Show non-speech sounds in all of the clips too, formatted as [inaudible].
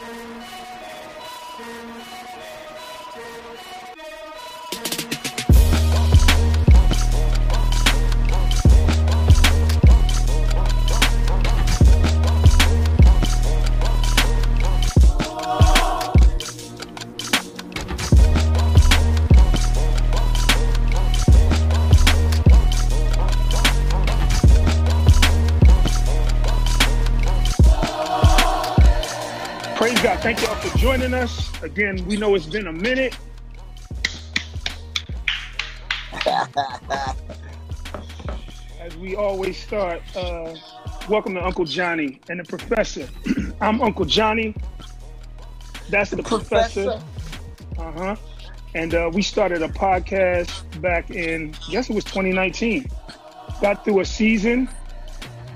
Thank you. Joining us. Again, we know it's been a minute. [laughs] As we always start, uh, welcome to Uncle Johnny and the Professor. [clears throat] I'm Uncle Johnny. That's the, the Professor. professor. Uh huh. And uh, we started a podcast back in, I guess it was 2019. Got through a season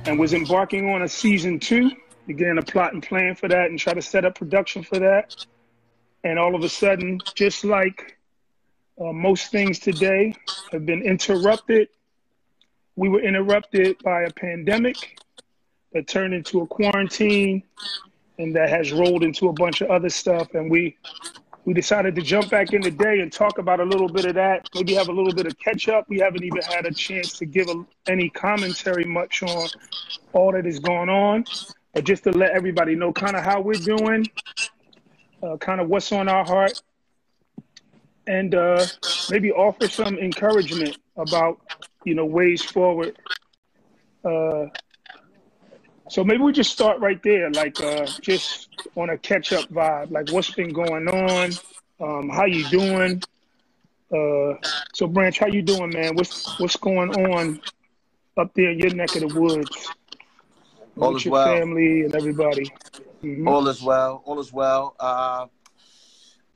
and was embarking on a season two began to plot and plan for that and try to set up production for that. And all of a sudden, just like uh, most things today have been interrupted, we were interrupted by a pandemic that turned into a quarantine and that has rolled into a bunch of other stuff. And we we decided to jump back in today and talk about a little bit of that. Maybe have a little bit of catch up. We haven't even had a chance to give a, any commentary much on all that is going on just to let everybody know kind of how we're doing, uh, kind of what's on our heart, and uh, maybe offer some encouragement about you know ways forward. Uh, so maybe we just start right there, like uh, just on a catch up vibe, like what's been going on, um, how you doing. Uh, so Branch, how you doing, man? What's what's going on up there in your neck of the woods? All is well. family and everybody. Mm-hmm. All is well. All is well. Uh,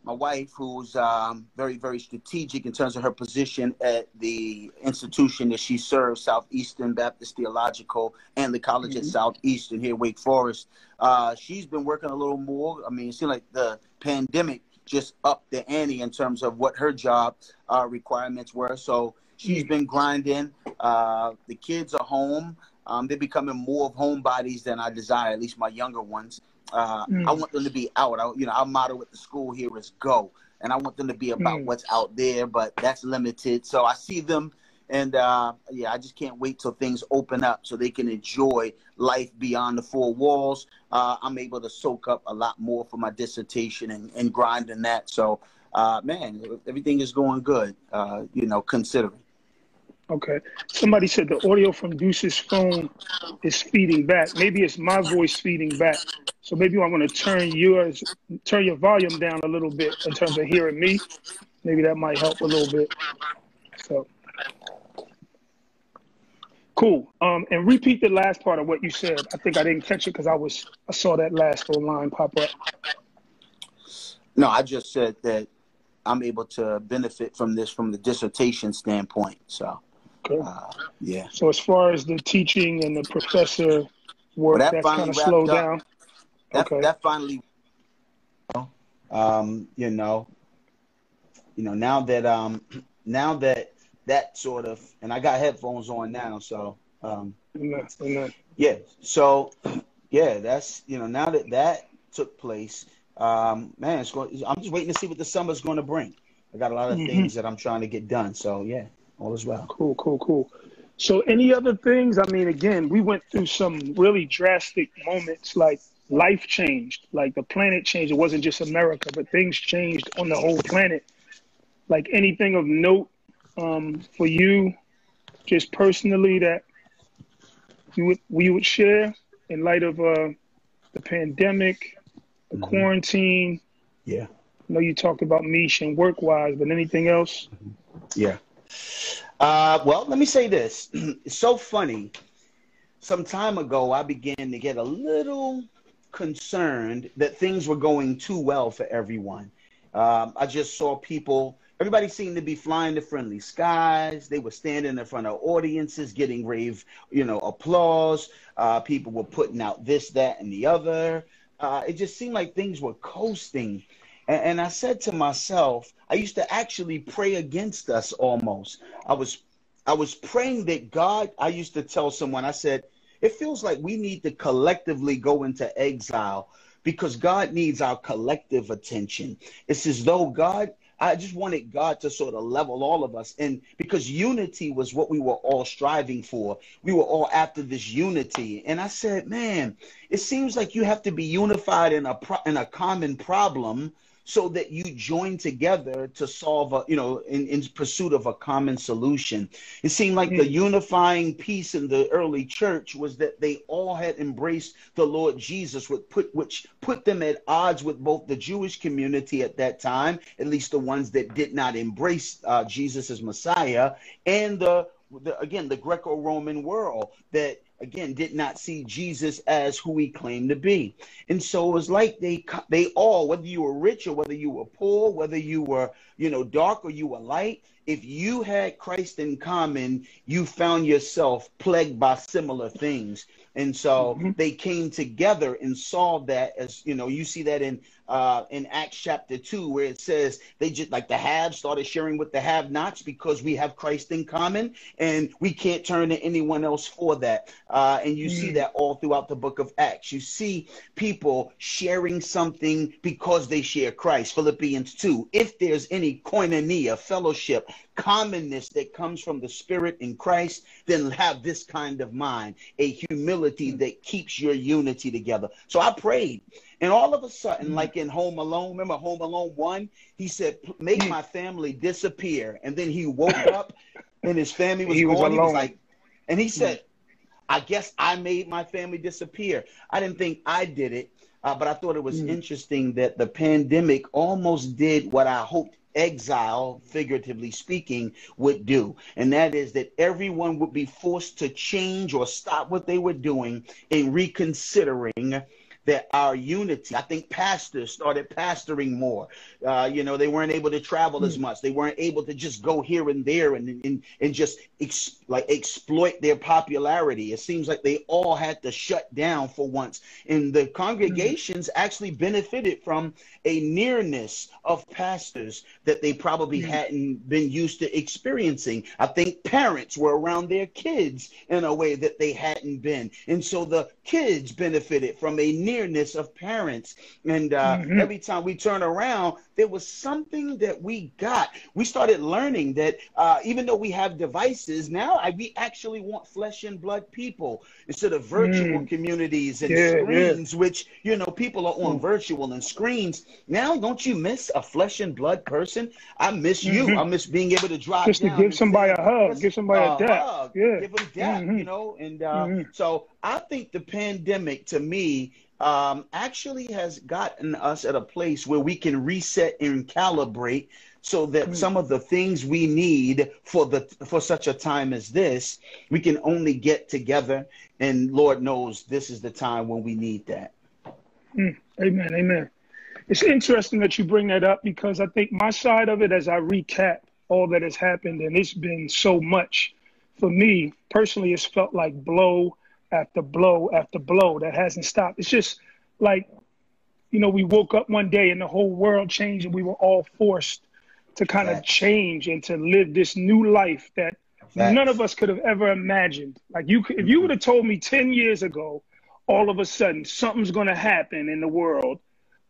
my wife, who's um, very, very strategic in terms of her position at the institution that she serves, Southeastern Baptist Theological and the College mm-hmm. at Southeastern here, Wake Forest. Uh, she's been working a little more. I mean, it seems like the pandemic just upped the ante in terms of what her job uh, requirements were. So she's mm-hmm. been grinding. Uh, the kids are home. Um, they're becoming more of homebodies than I desire, at least my younger ones. Uh, mm. I want them to be out. I, you know, our motto at the school here is go, and I want them to be about mm. what's out there, but that's limited. So I see them, and uh, yeah, I just can't wait till things open up so they can enjoy life beyond the four walls. Uh, I'm able to soak up a lot more for my dissertation and, and grind in that. So, uh, man, everything is going good. Uh, you know, considering. Okay. Somebody said the audio from Deuce's phone is feeding back. Maybe it's my voice feeding back. So maybe I'm going to turn yours, turn your volume down a little bit in terms of hearing me. Maybe that might help a little bit. So cool. Um, and repeat the last part of what you said. I think I didn't catch it because I was I saw that last little line pop up. No, I just said that I'm able to benefit from this from the dissertation standpoint. So. Okay. Uh, yeah. So as far as the teaching and the professor work, well, that that's kind of slowed up. down. That, okay. That finally, um, you know, you know, now that um, [clears throat] now that that sort of, and I got headphones on now, so um, yeah. So [clears throat] yeah, that's you know, now that that took place, um, man, it's going. I'm just waiting to see what the summer's going to bring. I got a lot of mm-hmm. things that I'm trying to get done. So yeah all as well. Cool, cool, cool. So, any other things? I mean, again, we went through some really drastic moments, like life changed, like the planet changed. It wasn't just America, but things changed on the whole planet. Like anything of note um, for you, just personally, that you would we would share in light of uh, the pandemic, the mm-hmm. quarantine. Yeah. I know you talked about Mish and work wise, but anything else? Mm-hmm. Yeah. Uh, well, let me say this. [clears throat] it's so funny. Some time ago, I began to get a little concerned that things were going too well for everyone. Um, I just saw people, everybody seemed to be flying to friendly skies. They were standing in front of audiences, getting rave, you know, applause. Uh, people were putting out this, that, and the other. Uh, it just seemed like things were coasting and, and I said to myself, I used to actually pray against us almost. I was I was praying that God, I used to tell someone, I said, it feels like we need to collectively go into exile because God needs our collective attention. It's as though God I just wanted God to sort of level all of us. And because unity was what we were all striving for, we were all after this unity. And I said, man, it seems like you have to be unified in a, pro- in a common problem so that you join together to solve a you know in, in pursuit of a common solution. It seemed like the unifying piece in the early church was that they all had embraced the lord jesus which put which put them at odds with both the jewish community at that time at least the ones that did not embrace uh, jesus as messiah and the, the again the greco-roman world that again did not see Jesus as who he claimed to be. And so it was like they they all whether you were rich or whether you were poor, whether you were, you know, dark or you were light, if you had Christ in common, you found yourself plagued by similar things. And so mm-hmm. they came together and saw that as you know, you see that in uh, in Acts chapter 2, where it says they just like the have started sharing with the have nots because we have Christ in common and we can't turn to anyone else for that. Uh, and you mm. see that all throughout the book of Acts. You see people sharing something because they share Christ. Philippians 2. If there's any koinonia, fellowship, commonness that comes from the Spirit in Christ, then have this kind of mind, a humility mm. that keeps your unity together. So I prayed and all of a sudden, mm. like in Home Alone, remember Home Alone 1? He said, Make mm. my family disappear. And then he woke [laughs] up and his family was he gone. Was he was like, and he said, I guess I made my family disappear. I didn't think I did it, uh, but I thought it was mm. interesting that the pandemic almost did what I hoped exile, figuratively speaking, would do. And that is that everyone would be forced to change or stop what they were doing in reconsidering that our unity. I think pastors started pastoring more. Uh, you know, they weren't able to travel as hmm. much. They weren't able to just go here and there and and, and just ex- like exploit their popularity. It seems like they all had to shut down for once. And the congregations mm-hmm. actually benefited from a nearness of pastors that they probably mm-hmm. hadn't been used to experiencing. I think parents were around their kids in a way that they hadn't been. And so the kids benefited from a near nearness of parents. And uh, mm-hmm. every time we turn around, there was something that we got. We started learning that uh, even though we have devices, now I, we actually want flesh and blood people instead of virtual mm. communities and yeah, screens, yeah. which, you know, people are on mm. virtual and screens. Now, don't you miss a flesh and blood person? I miss you. Mm-hmm. I miss being able to drive Just to give somebody say, a hug, give somebody a, a dap. Hug, yeah. Give them dap, mm-hmm. you know? And uh, mm-hmm. so I think the pandemic to me um, actually has gotten us at a place where we can reset and calibrate so that mm. some of the things we need for the for such a time as this we can only get together and lord knows this is the time when we need that mm. amen amen it's interesting that you bring that up because i think my side of it as i recap all that has happened and it's been so much for me personally it's felt like blow after blow after blow that hasn't stopped. It's just like, you know, we woke up one day and the whole world changed and we were all forced to kind of change and to live this new life that Facts. none of us could have ever imagined. Like you, if you mm-hmm. would have told me 10 years ago, all of a sudden something's going to happen in the world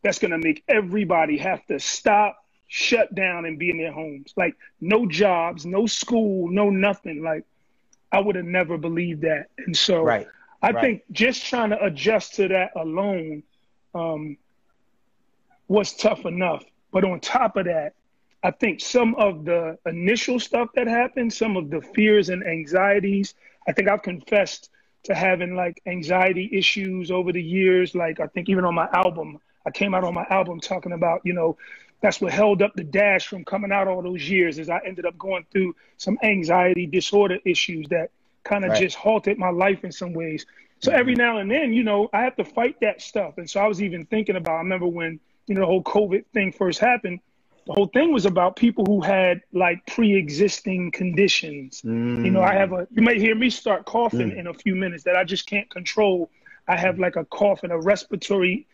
that's going to make everybody have to stop, shut down, and be in their homes. Like no jobs, no school, no nothing. Like I would have never believed that. And so right. I right. think just trying to adjust to that alone um, was tough enough. But on top of that, I think some of the initial stuff that happened, some of the fears and anxieties, I think I've confessed to having like anxiety issues over the years. Like I think even on my album, I came out on my album talking about, you know, that's what held up the dash from coming out all those years is I ended up going through some anxiety disorder issues that kind of right. just halted my life in some ways. So every mm-hmm. now and then, you know, I have to fight that stuff. And so I was even thinking about, I remember when, you know, the whole COVID thing first happened, the whole thing was about people who had like pre-existing conditions. Mm. You know, I have a, you may hear me start coughing mm. in a few minutes that I just can't control. I have like a cough and a respiratory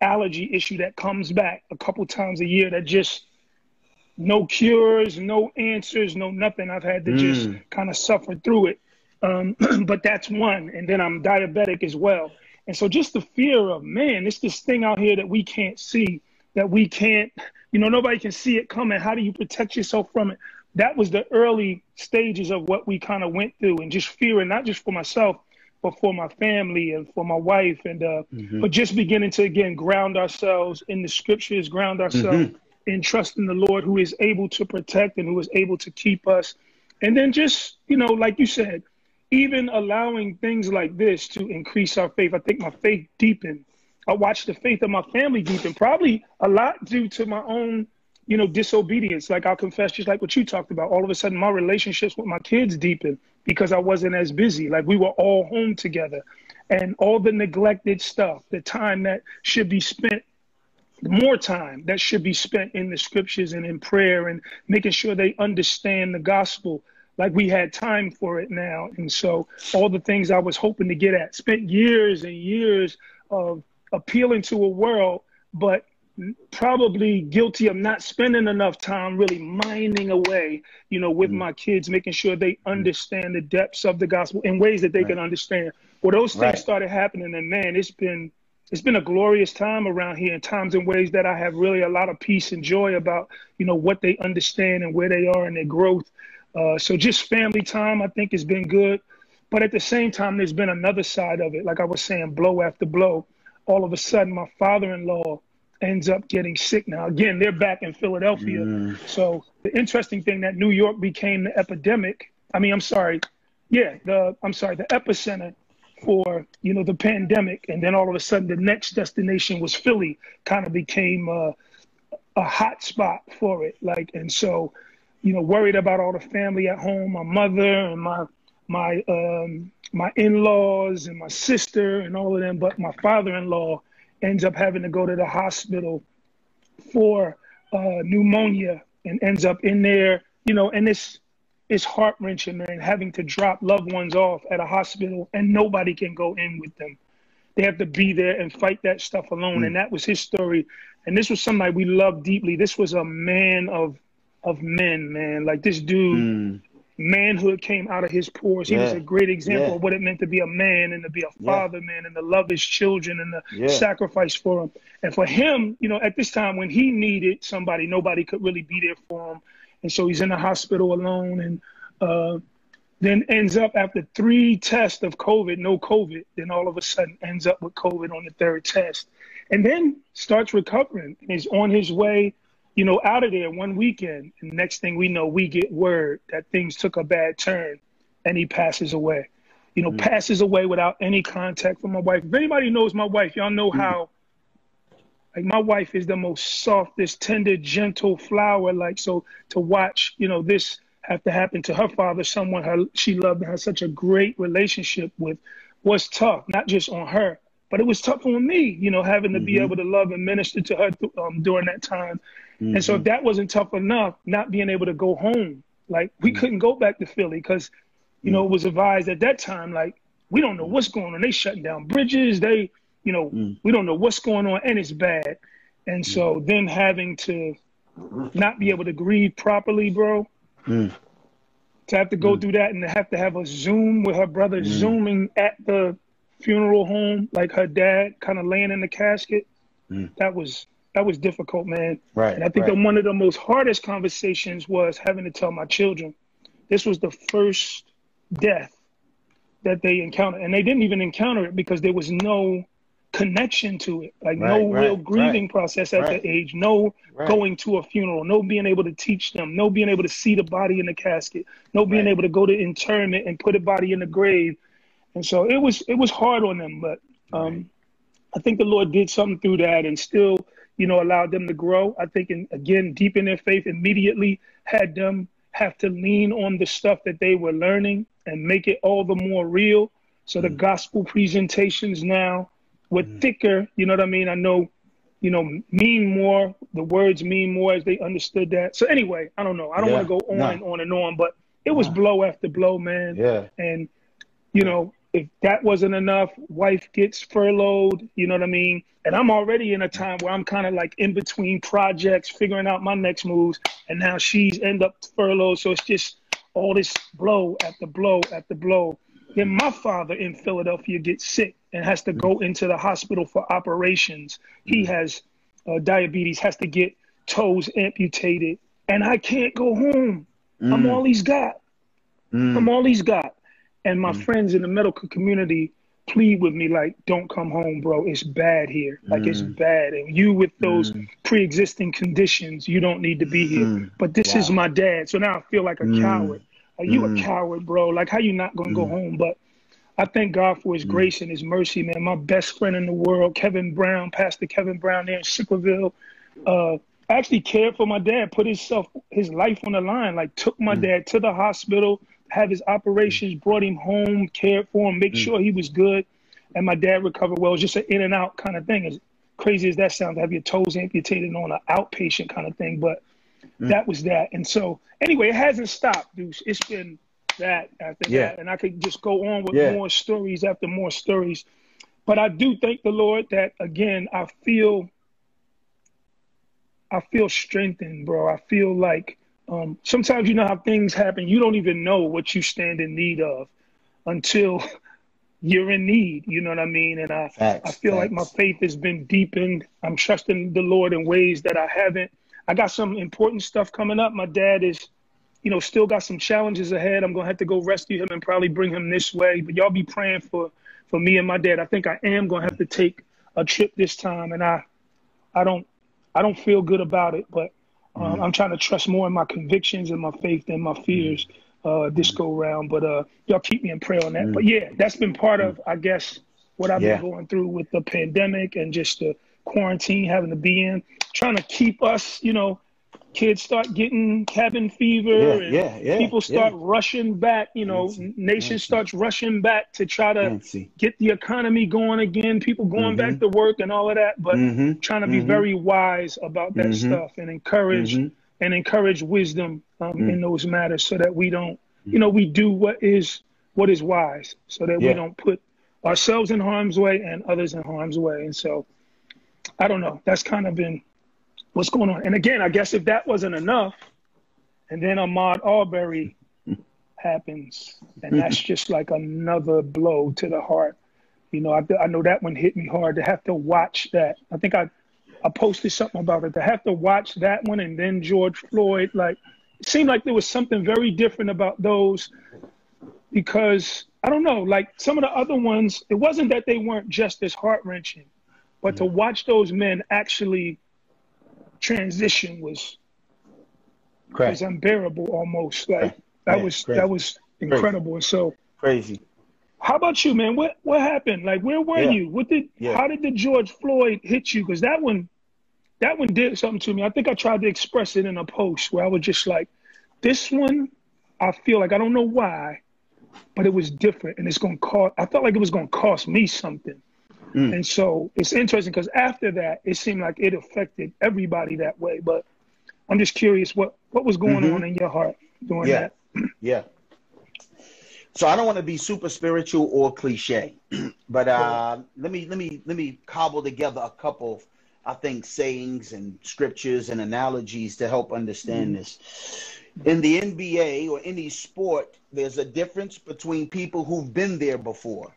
allergy issue that comes back a couple times a year that just no cures, no answers, no nothing. I've had to mm. just kind of suffer through it. Um, [clears throat] but that's one. And then I'm diabetic as well. And so just the fear of, man, it's this thing out here that we can't see, that we can't, you know, nobody can see it coming. How do you protect yourself from it? That was the early stages of what we kind of went through and just fearing, not just for myself, but for my family and for my wife. And, uh, mm-hmm. but just beginning to, again, ground ourselves in the scriptures, ground ourselves mm-hmm. in trusting the Lord who is able to protect and who is able to keep us. And then just, you know, like you said, even allowing things like this to increase our faith. I think my faith deepened. I watched the faith of my family deepen, probably a lot due to my own, you know, disobedience. Like I'll confess, just like what you talked about. All of a sudden, my relationships with my kids deepened because I wasn't as busy. Like we were all home together, and all the neglected stuff, the time that should be spent more time that should be spent in the scriptures and in prayer and making sure they understand the gospel like we had time for it now. And so all the things I was hoping to get at, spent years and years of appealing to a world, but probably guilty of not spending enough time really mining away, you know, with mm. my kids, making sure they understand the depths of the gospel in ways that they right. can understand. Well, those things right. started happening, and man, it's been it's been a glorious time around here in times and ways that I have really a lot of peace and joy about, you know, what they understand and where they are in their growth. Uh, so just family time, I think, has been good. But at the same time, there's been another side of it. Like I was saying, blow after blow. All of a sudden, my father-in-law ends up getting sick now. Again, they're back in Philadelphia. Mm. So the interesting thing that New York became the epidemic. I mean, I'm sorry. Yeah, the I'm sorry, the epicenter for you know the pandemic, and then all of a sudden the next destination was Philly. Kind of became uh, a hot spot for it. Like, and so you know, worried about all the family at home, my mother and my my um, my in-laws and my sister and all of them. But my father-in-law ends up having to go to the hospital for uh, pneumonia and ends up in there. You know, and it's it's heart wrenching, man, having to drop loved ones off at a hospital and nobody can go in with them. They have to be there and fight that stuff alone. Mm. And that was his story. And this was somebody we loved deeply. This was a man of of men, man. Like this dude, mm. Manhood came out of his pores. He yeah. was a great example yeah. of what it meant to be a man and to be a father, yeah. man, and to love his children and to sacrifice for them. And for him, you know, at this time when he needed somebody, nobody could really be there for him. And so he's in the hospital alone and uh, then ends up after three tests of COVID, no COVID, then all of a sudden ends up with COVID on the third test. And then starts recovering and is on his way you know, out of there one weekend. And next thing we know, we get word that things took a bad turn and he passes away. You know, mm passes away without any contact from my wife. If anybody knows my wife, y'all know mm how like my wife is the most softest, tender, gentle flower. Like so to watch, you know, this have to happen to her father, someone her she loved and had such a great relationship with, was tough, not just on her, but it was tough on me, you know, having to mm-hmm. be able to love and minister to her um, during that time. Mm-hmm. And so if mm-hmm. that wasn't tough enough, not being able to go home, like we mm-hmm. couldn't go back to Philly because, you know, it was advised at that time, like, we don't know what's going on. They shutting down bridges. They, you know, mm. we don't know what's going on and it's bad. And so mm. then having to not be able to grieve properly, bro, mm. to have to go mm. through that and to have to have a Zoom with her brother mm. zooming at the funeral home, like her dad kind of laying in the casket, mm. that was that was difficult, man. Right. And I think right. that one of the most hardest conversations was having to tell my children. This was the first death that they encountered. And they didn't even encounter it because there was no connection to it, like right, no right, real grieving process at that age, no going to a funeral, no being able to teach them, no being able to see the body in the casket, no being able to go to interment and put a body in the grave. And so it was it was hard on them, but um, I think the Lord did something through that and still you know, allowed them to grow. I think, in, again, deep in their faith, immediately had them have to lean on the stuff that they were learning and make it all the more real. So the mm. gospel presentations now were mm. thicker. You know what I mean? I know, you know, mean more. The words mean more as they understood that. So anyway, I don't know. I don't yeah. want to go on and on and on, but it was blow after blow, man. Yeah. And you know, if that wasn't enough, wife gets furloughed, you know what I mean? And I'm already in a time where I'm kind of like in between projects, figuring out my next moves, and now she's end up furloughed. So it's just all this blow at the blow at the blow. Then my father in Philadelphia gets sick and has to go into the hospital for operations. He has uh, diabetes, has to get toes amputated, and I can't go home. Mm. I'm all he's got. Mm. I'm all he's got. And my mm. friends in the medical community plead with me like, "Don't come home, bro. It's bad here. Like it's mm. bad. And you with those mm. pre-existing conditions, you don't need to be here. Mm. But this wow. is my dad. So now I feel like a coward. Are you a coward, bro? Like how you not gonna go home? But I thank God for His grace and His mercy, man. My best friend in the world, Kevin Brown, Pastor Kevin Brown there in Sicklerville, uh, actually cared for my dad, put himself, his life on the line, like took my mm. dad to the hospital, have his operations, brought him home, cared for him, make mm. sure he was good, and my dad recovered well. It was just an in and out kind of thing. As crazy as that sounds, to have your toes amputated on an outpatient kind of thing, but mm. that was that. And so, anyway, it hasn't stopped, Deuce. It's been that after yeah. that, and I could just go on with yeah. more stories after more stories. But I do thank the Lord that again I feel I feel strengthened, bro. I feel like um, sometimes you know how things happen. You don't even know what you stand in need of until [laughs] you're in need. You know what I mean? And I, facts, I feel facts. like my faith has been deepened. I'm trusting the Lord in ways that I haven't. I got some important stuff coming up. My dad is, you know, still got some challenges ahead. I'm gonna have to go rescue him and probably bring him this way. But y'all be praying for for me and my dad. I think I am gonna have to take a trip this time, and I I don't I don't feel good about it, but um, mm-hmm. I'm trying to trust more in my convictions and my faith than my fears uh, this go around. But uh, y'all keep me in prayer on that. Mm-hmm. But yeah, that's been part of, I guess, what I've yeah. been going through with the pandemic and just the quarantine, having to be in, trying to keep us, you know, kids start getting cabin fever yeah, and yeah, yeah, people start rushing back you know Nancy, nation Nancy. starts rushing back to try to Nancy. get the economy going again people going mm-hmm. back to work and all of that but mm-hmm. trying to be mm-hmm. very wise about that mm-hmm. stuff and encourage mm-hmm. and encourage wisdom um, mm. in those matters so that we don't you know we do what is what is wise so that we don't put ourselves in harm's way and others in harm's way and so i don't know that's kind of been what's going on? And again, I guess if that wasn't enough, and then Ahmaud Arbery [laughs] happens, and that's just like another blow to the heart. You know, I, I know that one hit me hard to have to watch that. I think I, I posted something about it to have to watch that one and then George Floyd. Like, it seemed like there was something very different about those because I don't know, like some of the other ones, it wasn't that they weren't just as heart wrenching, but mm-hmm. to watch those men actually transition was Correct. was unbearable almost. Like that was crazy. that was incredible. Crazy. And so crazy. How about you, man? What what happened? Like where were yeah. you? What did yeah. how did the George Floyd hit you? Because that one that one did something to me. I think I tried to express it in a post where I was just like, this one, I feel like I don't know why, but it was different and it's gonna cost I felt like it was gonna cost me something. Mm. And so it's interesting because after that, it seemed like it affected everybody that way. But I'm just curious what what was going mm-hmm. on in your heart during yeah. that. [clears throat] yeah. So I don't want to be super spiritual or cliche, [clears throat] but uh, let me let me let me cobble together a couple, I think, sayings and scriptures and analogies to help understand mm-hmm. this. In the NBA or any sport, there's a difference between people who've been there before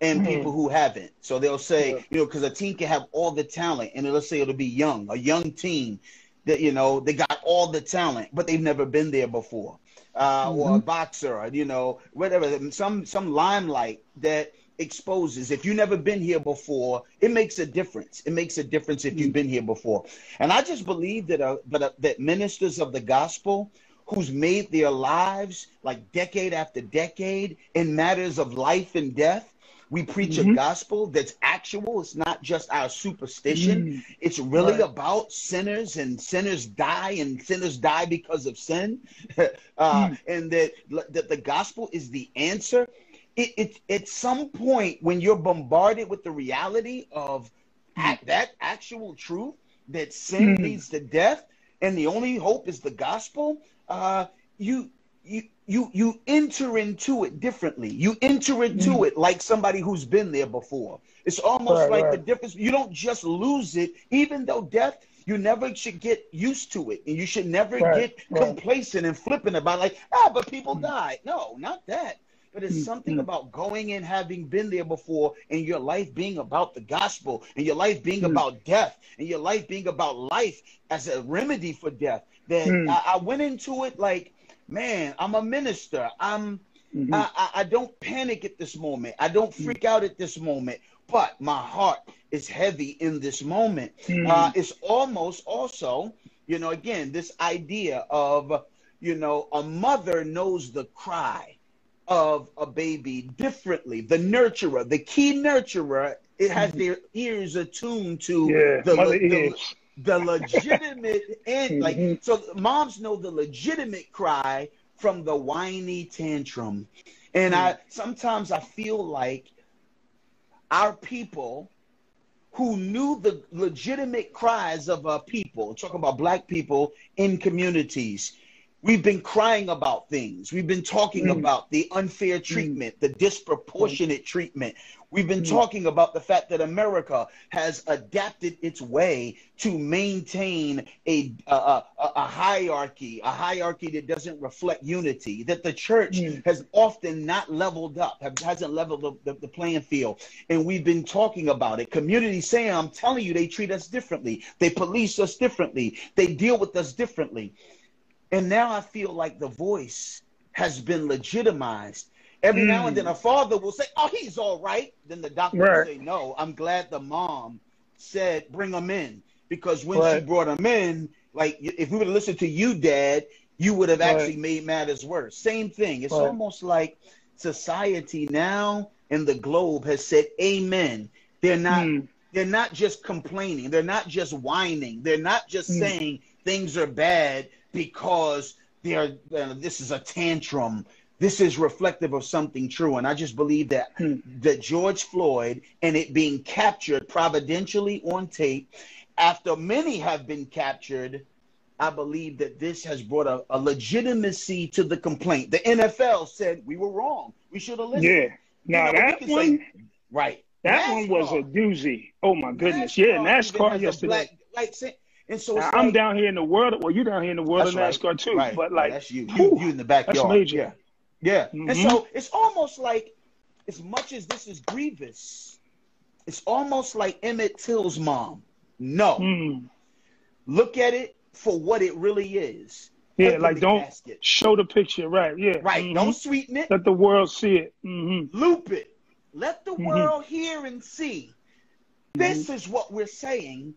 and mm-hmm. people who haven't. So they'll say, yeah. you know, because a team can have all the talent, and let's say it'll be young, a young team that you know they got all the talent, but they've never been there before, uh, mm-hmm. or a boxer, or, you know, whatever. Some some limelight that exposes. If you've never been here before, it makes a difference. It makes a difference if you've mm. been here before. And I just believe that uh, but uh, that ministers of the gospel who's made their lives like decade after decade in matters of life and death we preach mm-hmm. a gospel that's actual. It's not just our superstition. Mm. It's really right. about sinners and sinners die and sinners die because of sin. [laughs] uh, mm. And that, that the gospel is the answer. It, it, at some point, when you're bombarded with the reality of mm. that actual truth that sin mm. leads to death and the only hope is the gospel, uh, you you you you enter into it differently. You enter into mm. it like somebody who's been there before. It's almost right, like right. the difference. You don't just lose it, even though death. You never should get used to it, and you should never right, get complacent and flippant about like, ah, but people mm. died. No, not that. but it's something mm-hmm. about going and having been there before and your life being about the gospel and your life being mm-hmm. about death and your life being about life as a remedy for death that mm. I, I, went into it like man i'm a minister i'm mm-hmm. I, I, I, don't panic at this moment i don't mm. freak out at this moment but my heart is heavy in this moment mm. uh, it's almost also you know again this idea of you know a mother knows the cry of a baby differently. The nurturer, the key nurturer, it has mm-hmm. their ears attuned to yeah, the, the, the, legitimate and like [laughs] so moms know the legitimate cry from the whiny tantrum. And I mm. sometimes I feel like our people who knew the legitimate cries of our people, talking about black people in communities, We've been crying about things. We've been talking mm. about the unfair mm. treatment, mm. the disproportionate mm. treatment. We've been mm. talking about the fact that America has adapted its way to maintain a, a, a, a hierarchy, a hierarchy that doesn't reflect unity, that the church mm. has often not leveled up, hasn't leveled the, the, the playing field. And we've been talking about it. Community saying, I'm telling you, they treat us differently. They police us differently. They deal with us differently. And now I feel like the voice has been legitimized. Every mm. now and then a father will say, Oh, he's all right. Then the doctor right. will say, No, I'm glad the mom said, Bring him in. Because when right. she brought him in, like if we would have listened to you, dad, you would have right. actually made matters worse. Same thing. It's almost like society now and the globe has said, Amen. They're not. Mm. They're not just complaining. They're not just whining. They're not just mm. saying things are bad because they're uh, this is a tantrum. This is reflective of something true. And i just believe that hmm. that george floyd and it being captured providentially on tape after many have been captured i believe that this has brought a, a legitimacy to the complaint. The nfl said we were wrong. We should have listened. Yeah. Now you know, that one say, right. that NASCAR, one was a doozy. Oh my goodness. NASCAR, yeah nascar yesterday. black, like, and so I'm like, down here in the world. Well, you're down here in the world of NASCAR right, too. Right, but like, that's you. You, you in the backyard. That's major. Yeah. Yeah. Mm-hmm. And so it's almost like, as much as this is grievous, it's almost like Emmett Till's mom. No. Mm. Look at it for what it really is. Yeah, like don't casket. show the picture, right? Yeah, right. Mm-hmm. Don't sweeten it. Let the world see it. Mm-hmm. Loop it. Let the mm-hmm. world hear and see. This mm-hmm. is what we're saying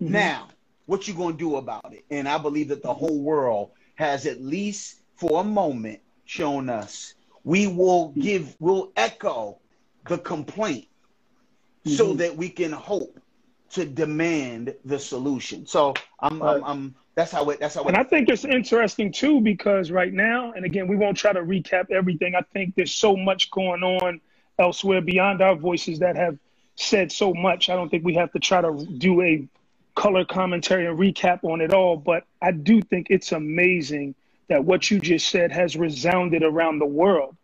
mm-hmm. now what you going to do about it? And I believe that the whole world has at least for a moment shown us we will give, we'll echo the complaint mm-hmm. so that we can hope to demand the solution. So I'm, I'm, I'm that's how it, that's how it, And I think it's interesting too, because right now, and again, we won't try to recap everything. I think there's so much going on elsewhere beyond our voices that have said so much. I don't think we have to try to do a color commentary and recap on it all, but I do think it's amazing that what you just said has resounded around the world.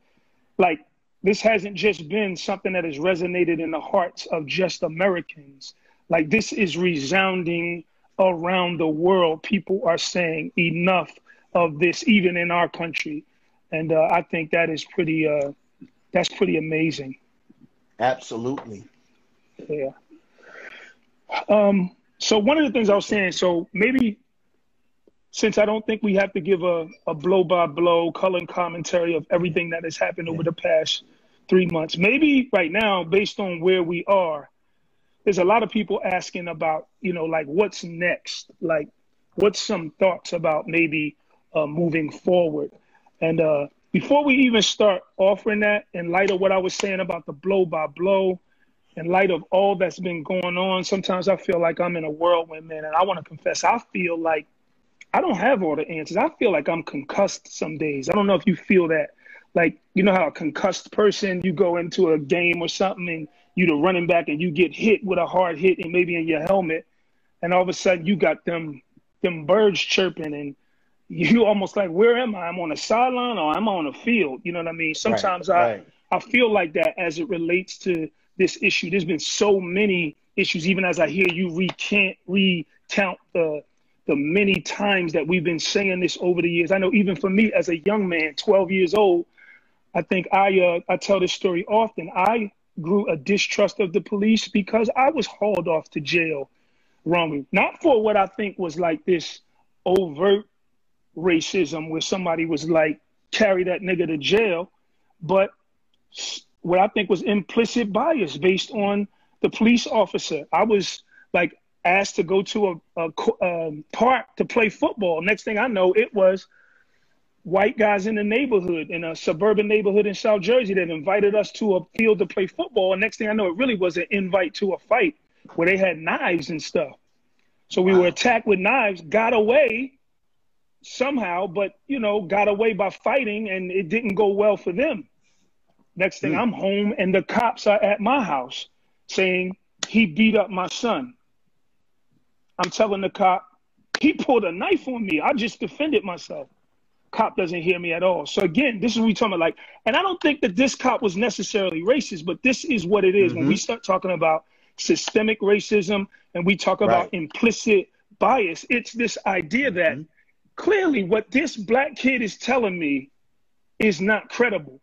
Like, this hasn't just been something that has resonated in the hearts of just Americans. Like, this is resounding around the world. People are saying enough of this, even in our country. And uh, I think that is pretty, uh, that's pretty amazing. Absolutely. Yeah. Um, so one of the things I was saying, so maybe since I don't think we have to give a, a blow by blow color commentary of everything that has happened over the past three months, maybe right now, based on where we are, there's a lot of people asking about, you know, like what's next? Like, what's some thoughts about maybe uh, moving forward? And uh, before we even start offering that, in light of what I was saying about the blow by blow, in light of all that's been going on, sometimes I feel like I'm in a whirlwind, man. And I want to confess, I feel like I don't have all the answers. I feel like I'm concussed some days. I don't know if you feel that. Like, you know how a concussed person, you go into a game or something and you the running back and you get hit with a hard hit and maybe in your helmet, and all of a sudden you got them them birds chirping and you [laughs] almost like, where am I? I'm on a sideline or I'm on a field. You know what I mean? Sometimes right, I right. I feel like that as it relates to this issue. There's been so many issues, even as I hear you recant, recount the the many times that we've been saying this over the years. I know even for me as a young man, 12 years old, I think I uh, I tell this story often. I grew a distrust of the police because I was hauled off to jail wrongly, not for what I think was like this overt racism where somebody was like carry that nigga to jail, but what I think was implicit bias based on the police officer. I was like asked to go to a, a, a um, park to play football. Next thing I know, it was white guys in the neighborhood, in a suburban neighborhood in South Jersey, that invited us to a field to play football. And next thing I know, it really was an invite to a fight where they had knives and stuff. So we wow. were attacked with knives, got away somehow, but you know, got away by fighting, and it didn't go well for them. Next thing, mm. I'm home, and the cops are at my house saying he beat up my son. I'm telling the cop, he pulled a knife on me. I just defended myself cop doesn't hear me at all. So again, this is what we talking about. Like, and I don't think that this cop was necessarily racist, but this is what it is. Mm-hmm. when we start talking about systemic racism and we talk about right. implicit bias. It's this idea that mm-hmm. clearly what this black kid is telling me is not credible.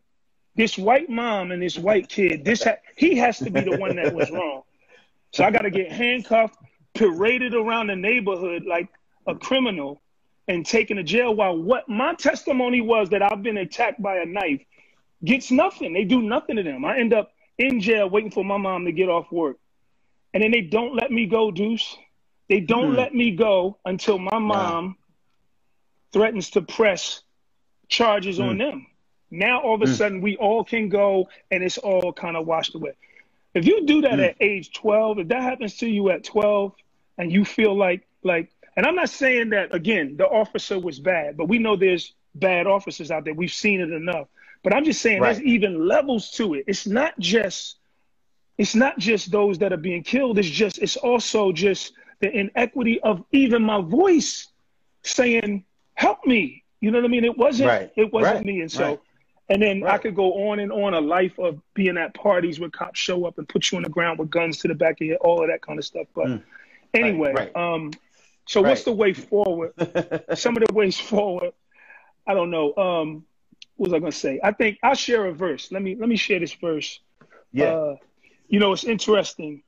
This white mom and this white kid, this ha- he has to be the one that was wrong. So I got to get handcuffed, paraded around the neighborhood like a criminal and taken to jail while what my testimony was that I've been attacked by a knife gets nothing. They do nothing to them. I end up in jail waiting for my mom to get off work. And then they don't let me go, Deuce. They don't mm-hmm. let me go until my mom wow. threatens to press charges mm. on them. Now all of a mm. sudden we all can go and it's all kind of washed away. If you do that mm. at age 12, if that happens to you at 12 and you feel like like and I'm not saying that again, the officer was bad, but we know there's bad officers out there. We've seen it enough. But I'm just saying right. there's even levels to it. It's not just it's not just those that are being killed. It's just it's also just the inequity of even my voice saying, "Help me." You know what I mean? It wasn't right. it wasn't right. me, and so. And then I could go on and on a life of being at parties where cops show up and put you on the ground with guns to the back of your all of that kind of stuff. But mm. anyway, um, so right. what's the way forward? [laughs] Some of the ways forward, I don't know. Um, what was I gonna say? I think I'll share a verse. Let me let me share this verse. Yeah. Uh, you know, it's interesting.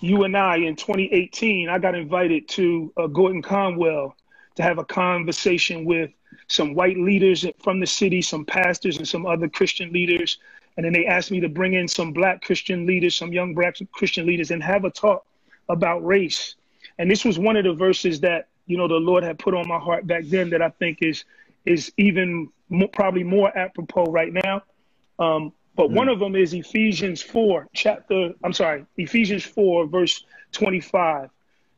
You and I in 2018, I got invited to uh, Gordon Conwell to have a conversation with some white leaders from the city, some pastors, and some other Christian leaders. And then they asked me to bring in some black Christian leaders, some young black Christian leaders, and have a talk about race. And this was one of the verses that you know the Lord had put on my heart back then that I think is is even more, probably more apropos right now. Um, but mm. one of them is Ephesians 4, chapter, I'm sorry, Ephesians 4, verse 25.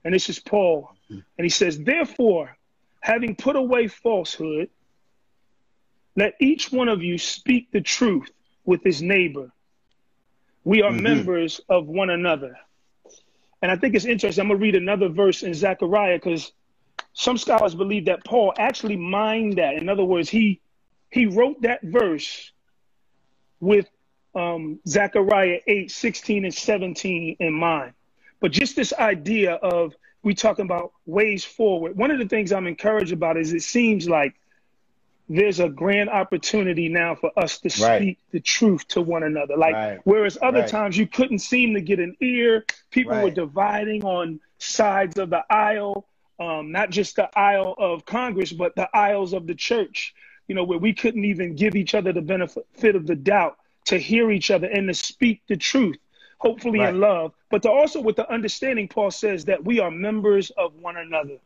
And this is Paul. Mm. And he says, Therefore, having put away falsehood, let each one of you speak the truth with his neighbor. We are mm-hmm. members of one another. And I think it's interesting. I'm going to read another verse in Zechariah because some scholars believe that Paul actually mined that. In other words, he he wrote that verse with um, Zechariah 8, 16 and 17 in mind. But just this idea of we talking about ways forward. One of the things I'm encouraged about is it seems like there's a grand opportunity now for us to speak right. the truth to one another. Like right. whereas other right. times you couldn't seem to get an ear, people were dividing on sides of the aisle, um, not just the aisle of Congress, but the aisles of the church. You know, where we couldn't even give each other the benefit of the doubt to hear each other and to speak the truth, hopefully in love, but to also with the understanding. Paul says that we are members of one another.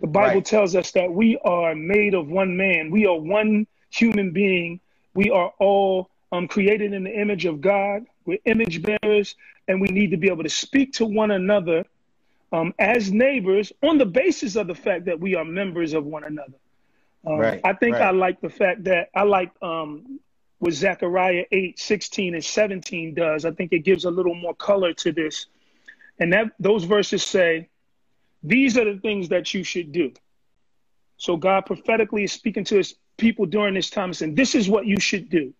The Bible right. tells us that we are made of one man. We are one human being. We are all um, created in the image of God. We're image bearers, and we need to be able to speak to one another um, as neighbors on the basis of the fact that we are members of one another. Um, right, I think right. I like the fact that I like um, what Zechariah 8, 16, and 17 does. I think it gives a little more color to this. And that those verses say, these are the things that you should do. So God prophetically is speaking to his people during this time and saying, This is what you should do.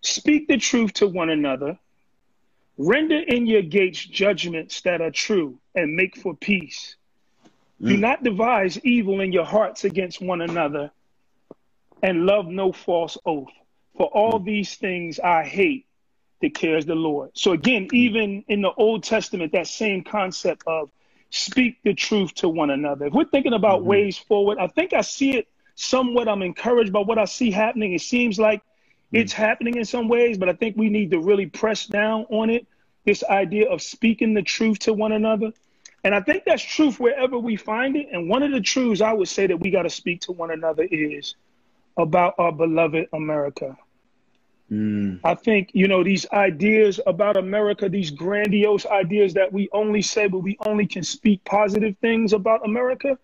Speak the truth to one another, render in your gates judgments that are true, and make for peace. Mm. Do not devise evil in your hearts against one another, and love no false oath. For all these things I hate, declares the Lord. So again, even in the Old Testament, that same concept of speak the truth to one another. If we're thinking about mm-hmm. ways forward, I think I see it somewhat. I'm encouraged by what I see happening. It seems like mm-hmm. it's happening in some ways, but I think we need to really press down on it. This idea of speaking the truth to one another. And I think that's truth wherever we find it. And one of the truths I would say that we got to speak to one another is about our beloved America. Mm. I think, you know, these ideas about America, these grandiose ideas that we only say, but we only can speak positive things about America.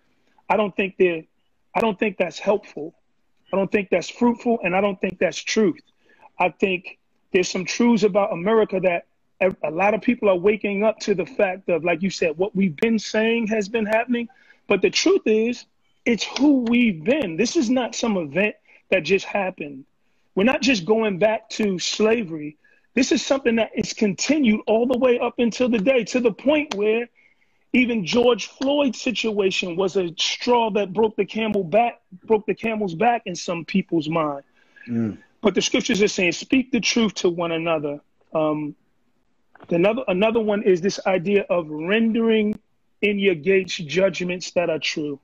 I don't think they're, I don't think that's helpful. I don't think that's fruitful. And I don't think that's truth. I think there's some truths about America that a, a lot of people are waking up to the fact of, like you said, what we've been saying has been happening. But the truth is, it's who we've been. This is not some event that just happened we're not just going back to slavery. This is something that is continued all the way up until the day, to the point where even George Floyd's situation was a straw that broke the camel back, broke the camel's back in some people's mind. Mm. But the scriptures are saying, speak the truth to one another. Um, another another one is this idea of rendering in your gates judgments that are true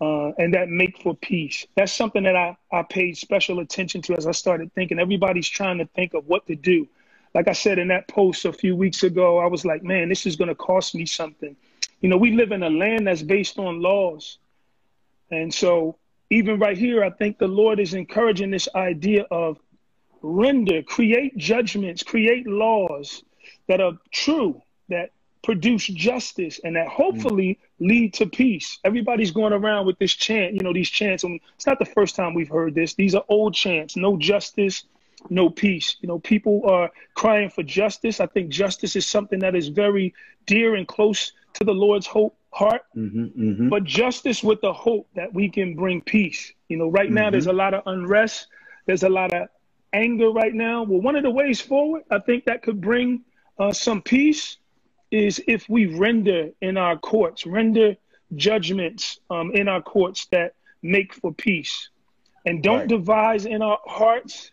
uh, and that make for peace. That's something that I, I paid special attention to as I started thinking. Everybody's trying to think of what to do. Like I said in that post a few weeks ago, I was like, man, this is going to cost me something. You know, we live in a land that's based on laws. And so, even right here, I think the Lord is encouraging this idea of render, create judgments, create laws that are true, that produce justice and that hopefully mm. lead to peace. Everybody's going around with this chant, you know, these chants. And it's not the first time we've heard this. These are old chants no justice, no peace. You know, people are crying for justice. I think justice is something that is very dear and close to the Lord's hope heart. Mm-hmm, mm-hmm. But justice with the hope that we can bring peace. You know, right mm-hmm. now there's a lot of unrest, there's a lot of anger right now. Well, one of the ways forward, I think that could bring uh, some peace is if we render in our courts, render judgments um, in our courts that make for peace, and don't right. devise in our hearts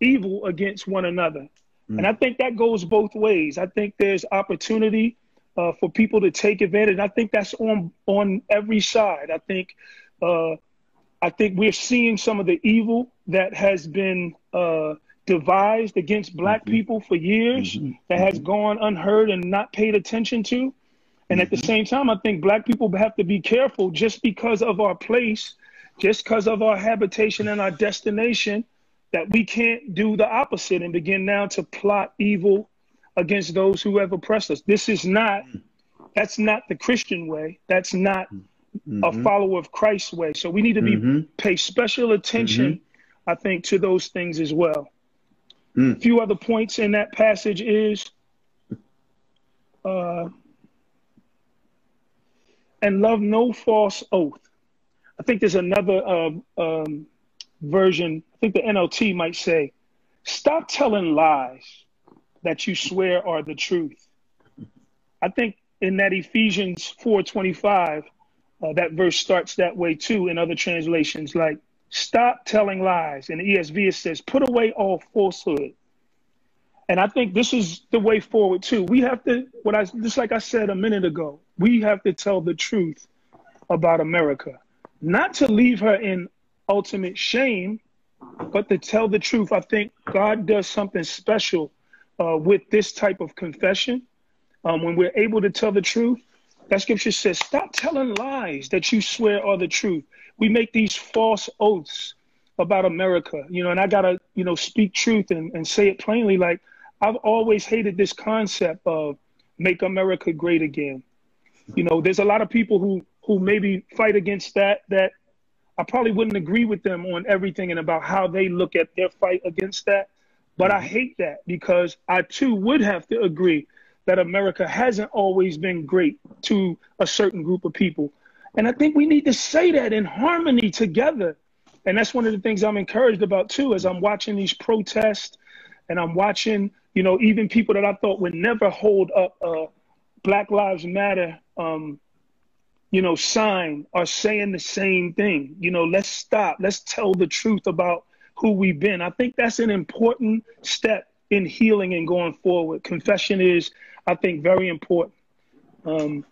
evil against one another. Mm. And I think that goes both ways. I think there's opportunity uh, for people to take advantage. I think that's on on every side. I think uh, I think we're seeing some of the evil that has been uh, devised against black mm-hmm. people for years mm-hmm. that has mm-hmm. gone unheard and not paid attention to. And at the mm-hmm. same time, I think black people have to be careful just because of our place, just because of our habitation and our destination, that we can't do the opposite and begin now to plot evil against those who have oppressed us. This is not, that's not the Christian way. That's not mm-hmm. a follower of Christ's way. So we need to be mm-hmm. pay special attention, I think, to those things as well. Mm. A few other points in that passage is uh, and love no false oath. I think there's another uh, um, version. I think the NLT might say, "Stop telling lies that you swear are the truth." I think in that Ephesians 4:25, uh, that verse starts that way too. In other translations, like Stop telling lies. In the ESV, it says, put away all falsehood. And I think this is the way forward too. We have to, what I just like I said a minute ago, we have to tell the truth about America, not to leave her in ultimate shame, but to tell the truth. I think God does something special uh, with this type of confession. Um, when we're able to tell the truth, that scripture says, stop telling lies that you swear are the truth we make these false oaths about America, you know, and I gotta, you know, speak truth and, and say it plainly. Like I've always hated this concept of make America great again. You know, there's a lot of people who who maybe fight against that that I probably wouldn't agree with them on everything and about how they look at their fight against that. But I mm-hmm. hate that because I too would have to agree that America hasn't always been great to a certain group of people. And I think we need to say that in harmony together. And that's one of the things I'm encouraged about too, as I'm watching these protests and I'm watching, you know, even people that I thought would never hold up a Black Lives Matter, um, you know, sign are saying the same thing. You know, let's stop. Let's tell the truth about who we've been. I think that's an important step in healing and going forward. Confession is, I think, very important. Um,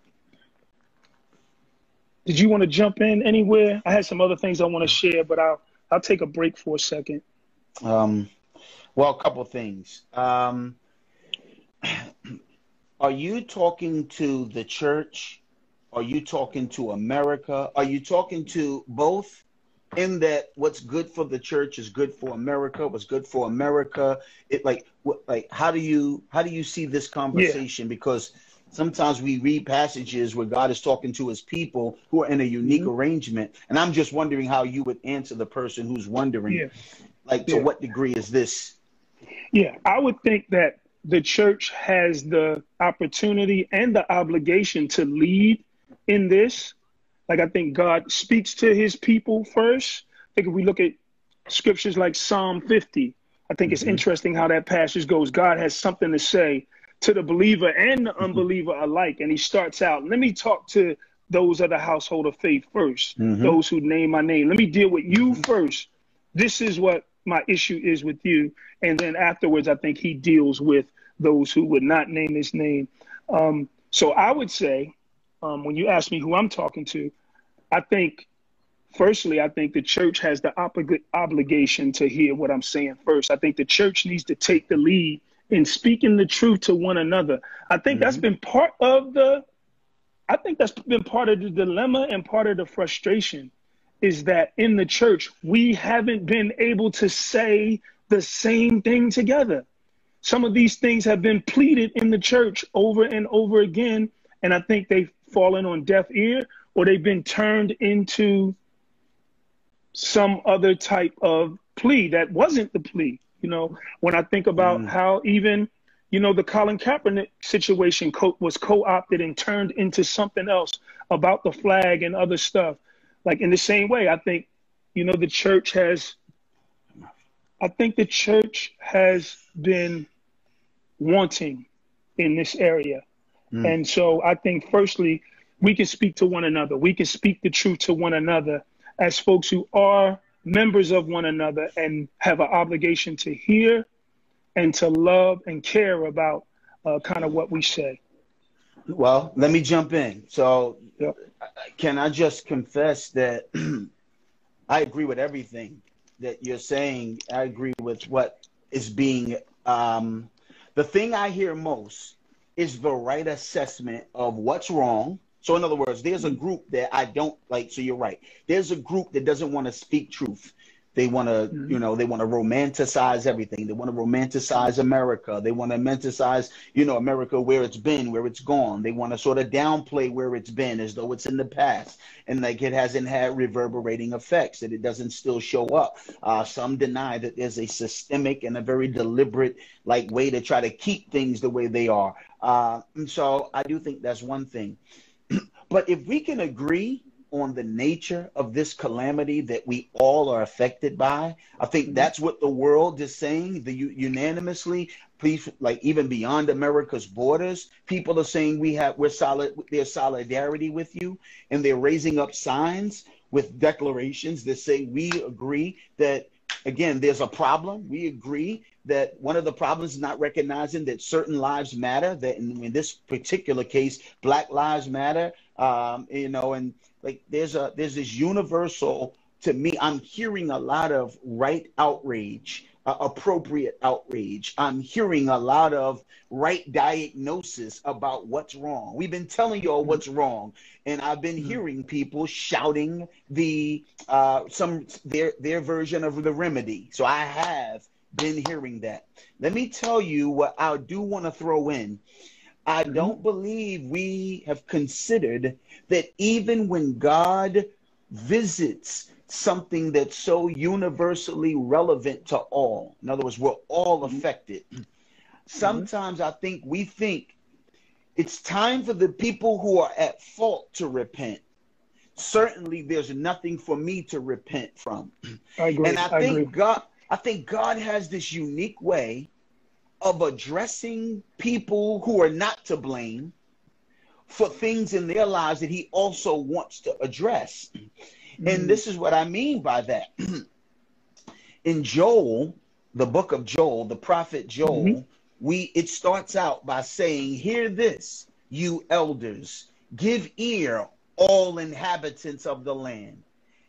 did you want to jump in anywhere? I had some other things I want to share, but I'll I'll take a break for a second. Um, well, a couple things. Um, [clears throat] are you talking to the church? Are you talking to America? Are you talking to both? In that, what's good for the church is good for America. What's good for America? It like, what, like, how do you how do you see this conversation? Yeah. Because sometimes we read passages where God is talking to his people who are in a unique mm-hmm. arrangement. And I'm just wondering how you would answer the person who's wondering, yeah. like, to yeah. what degree is this? Yeah, I would think that the church has the opportunity and the obligation to lead in this. Like, I think God speaks to his people first. I think if we look at scriptures like Psalm 50, I think mm-hmm. it's interesting how that passage goes. God has something to say to the believer and the mm-hmm. unbeliever alike. And he starts out, let me talk to those of the household of faith 1st mm-hmm. those who name my name. Let me deal with you mm-hmm. first. This is what my issue is with you. And then afterwards, I think he deals with those who would not name his name. Um, so I would say, um, when you ask me who I'm talking to, I think, firstly, I think the church has the oblig- obligation to hear what I'm saying first. I think the church needs to take the lead in speaking the truth to one another. I think mm-hmm. that's been part of the I think that's been part of the dilemma and part of the frustration is that in the church we haven't been able to say the same thing together. Some of these things have been pleaded in the church over and over again and I think they've fallen on deaf ear or they've been turned into some other type of plea that wasn't the plea. You know, when I think about mm. how even, you know, the Colin Kaepernick situation co- was co-opted and turned into something else about the flag and other stuff. Like in the same way, I think, you know, the church has, I think the church has been wanting in this area. Mm. And so I think, firstly, we can speak to one another. We can speak the truth to one another as folks who are members of one another and have an obligation to hear and to love and care about uh, kind of what we say. Well, let me jump in. So, yep. can I just confess that [clears throat] I agree with everything that you're saying? I agree with what is being. Um, the thing I hear most is the right assessment of what's wrong so in other words, there's a group that I don't like. So you're right. There's a group that doesn't want to speak truth. They want to, mm-hmm. you know, they want to romanticize everything. They want to romanticize America. They want to romanticize, you know, America where it's been, where it's gone. They want to sort of downplay where it's been as though it's in the past and like it hasn't had reverberating effects, that it doesn't still show up. Uh, some deny that there's a systemic and a very deliberate like way to try to keep things the way they are. Uh, and so I do think that's one thing. But if we can agree on the nature of this calamity that we all are affected by, I think mm-hmm. that's what the world is saying. The unanimously, please, like even beyond America's borders, people are saying we have we're solid. Their solidarity with you, and they're raising up signs with declarations that say we agree that again, there's a problem. We agree that one of the problems is not recognizing that certain lives matter, that in, in this particular case, Black Lives Matter, um, you know, and like there's a there's this universal to me. I'm hearing a lot of right outrage, uh, appropriate outrage. I'm hearing a lot of right diagnosis about what's wrong. We've been telling y'all what's wrong, and I've been mm-hmm. hearing people shouting the uh, some their their version of the remedy. So I have been hearing that. Let me tell you what I do want to throw in I mm-hmm. don't believe we have considered that even when God visits something that's so universally relevant to all, in other words, we're all mm-hmm. affected. Sometimes I think we think it's time for the people who are at fault to repent. Certainly, there's nothing for me to repent from. I agree. And I, I think agree. God, I think God has this unique way of addressing people who are not to blame for things in their lives that he also wants to address. Mm. And this is what I mean by that. [clears throat] In Joel, the book of Joel, the prophet Joel, mm-hmm. we it starts out by saying, "Hear this, you elders, give ear, all inhabitants of the land."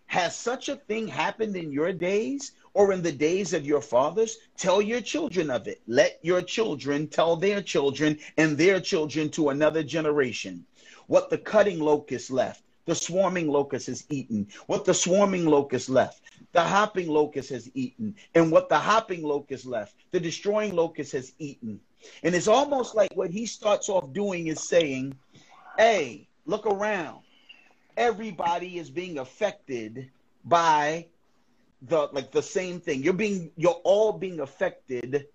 Has such a thing happened in your days or in the days of your fathers? Tell your children of it. Let your children tell their children and their children to another generation. What the cutting locust left, the swarming locust has eaten. What the swarming locust left, the hopping locust has eaten. And what the hopping locust left, the destroying locust has eaten. And it's almost like what he starts off doing is saying, Hey, look around everybody is being affected by the like the same thing. You're being you're all being affected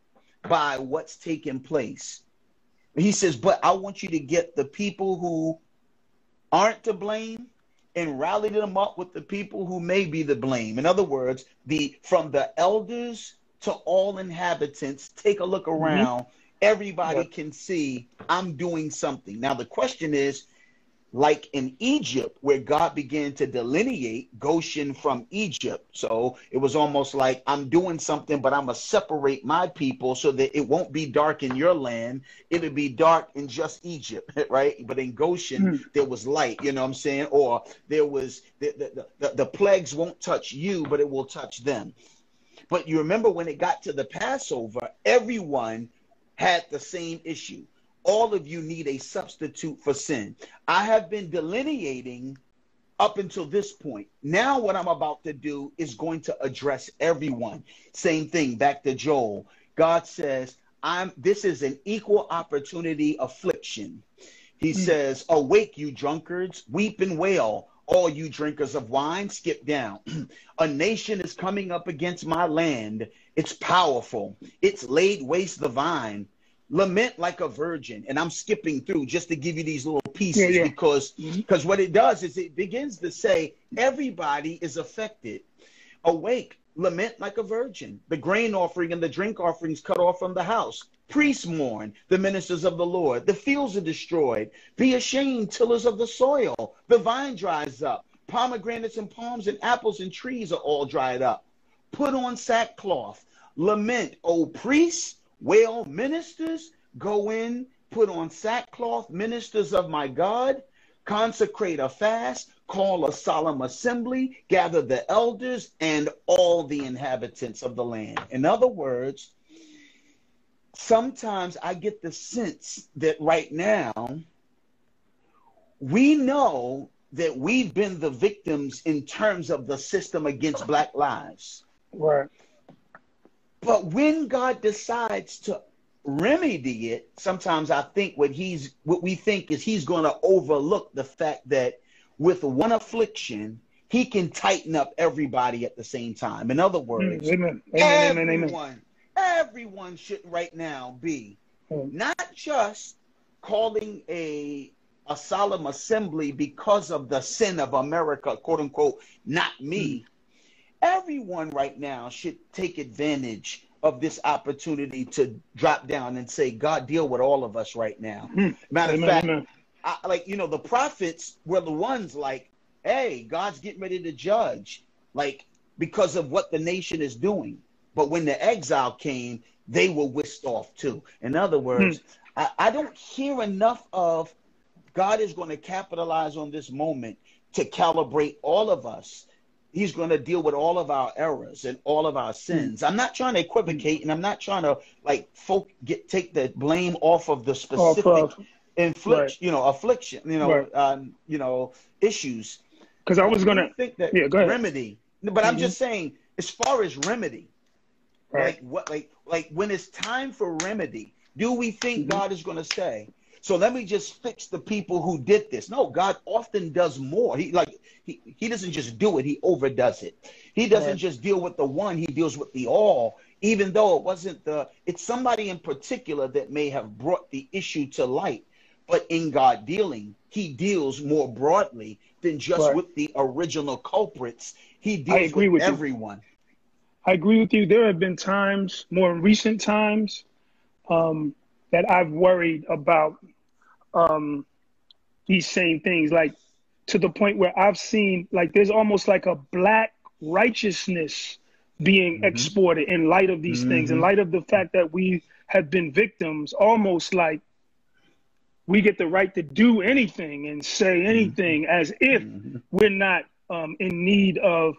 by what's taking place. He says, but I want you to get the people who aren't to blame and rally them up with the people who may be the blame. In other words, the from the elders to all inhabitants, take a look mm-hmm. around. Mm-hmm. Everybody can see I'm doing something. Now the question is, like in Egypt, where God began to delineate Goshen from Egypt. So it was almost like I'm doing something, but I'm going to separate my people so that it won't be dark in your land. It'll be dark in just Egypt, [laughs] right? But in Goshen, mm-hmm. there was light, you know what I'm saying? Or there was the, the, the, the plagues won't touch you, but it will touch them. But you remember when it got to the Passover, everyone had the same issue all of you need a substitute for sin. I have been delineating up until this point. Now, what I'm about to do is going to address everyone. Same thing, back to Joel. God says, I'm this is an equal opportunity affliction. He mm. says, Awake, you drunkards, weep and wail, all you drinkers of wine, skip down. [clears throat] a nation is coming up against my land. It's powerful. It's laid waste the vine lament like a virgin. And i'm skipping through just to give you these little pieces yeah, yeah. because because mm-hmm. what it does is it begins to say everybody is affected. Awake lament like a virgin. The grain offering and the drink offerings cut off from the house. Priests mourn the ministers of the lord. The fields are destroyed. Be ashamed tillers of the soil. The vine dries up. Pomegranates and palms and apples and trees are all dried up. Put on sackcloth. Lament o priests well, ministers, go in, put on sackcloth, ministers of my God, consecrate a fast, call a solemn assembly, gather the elders and all the inhabitants of the land. In other words, sometimes I get the sense that right now we know that we've been the victims in terms of the system against black lives. Right. But when God decides to remedy it, sometimes I think what he's what we think is he's going to overlook the fact that with one affliction, he can tighten up everybody at the same time. In other words, amen. Amen, everyone, everyone should right now be mm. not just calling a a solemn assembly because of the sin of America, quote unquote, not me. Mm everyone right now should take advantage of this opportunity to drop down and say, God, deal with all of us right now. Hmm. Matter of fact, I, like, you know, the prophets were the ones like, hey, God's getting ready to judge, like, because of what the nation is doing. But when the exile came, they were whisked off too. In other words, hmm. I, I don't hear enough of God is going to capitalize on this moment to calibrate all of us he's going to deal with all of our errors and all of our sins. I'm not trying to equivocate and I'm not trying to like folk get take the blame off of the specific of, inflict, right. you know, affliction, you know, right. um, you know, issues. Because I was going to think that yeah, go ahead. remedy, but mm-hmm. I'm just saying, as far as remedy, right. like what, like, like when it's time for remedy, do we think mm-hmm. God is going to say, so let me just fix the people who did this. No, God often does more. He like he, he doesn't just do it, he overdoes it. He doesn't just deal with the one, he deals with the all, even though it wasn't the it's somebody in particular that may have brought the issue to light. But in God dealing, he deals more broadly than just right. with the original culprits. He deals with, with everyone. I agree with you. There have been times, more recent times, um, that I've worried about um, these same things, like to the point where I've seen like there's almost like a black righteousness being mm-hmm. exported in light of these mm-hmm. things, in mm-hmm. light of the fact that we have been victims, almost like we get the right to do anything and say anything mm-hmm. as if mm-hmm. we're not um, in need of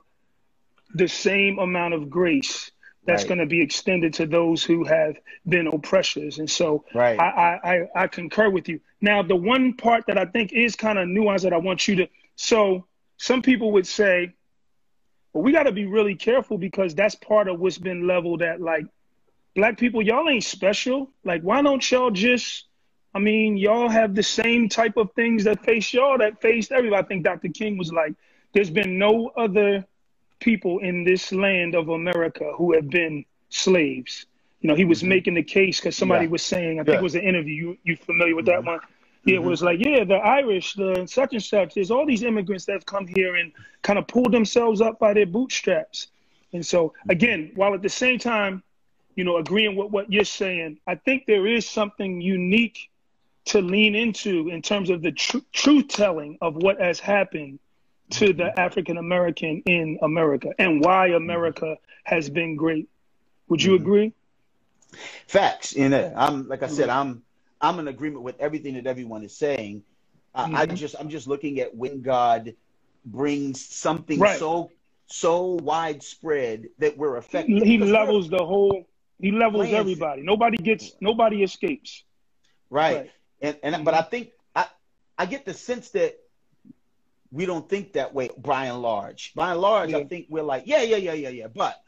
the same amount of grace that's right. going to be extended to those who have been oppressors. And so right. I, I, I concur with you. Now, the one part that I think is kind of nuanced that I want you to, so some people would say, well, we got to be really careful because that's part of what's been leveled at like black people, y'all ain't special. Like, why don't y'all just, I mean, y'all have the same type of things that face y'all that faced everybody. I think Dr. King was like, there's been no other people in this land of America who have been slaves. You know, he was mm-hmm. making the case because somebody yeah. was saying, I think it was an interview. You you familiar with mm-hmm. that one? Yeah, mm-hmm. It was like, yeah, the Irish, the such and such. There's all these immigrants that have come here and kind of pulled themselves up by their bootstraps. And so, mm-hmm. again, while at the same time, you know, agreeing with what you're saying, I think there is something unique to lean into in terms of the tr- truth telling of what has happened to the African American in America and why America has been great. Would you mm-hmm. agree? Facts. You know, I'm like I said, I'm I'm in agreement with everything that everyone is saying. mm-hmm. I just I'm just looking at when God brings something right. so so widespread that we're affected. He, levels the whole. He levels everybody. Nobody gets. Nobody escapes. Right. right. And and but I think I I get the sense that we don't think that way by and large. By and large, yeah. I think we're like, yeah, yeah, yeah, yeah, yeah. But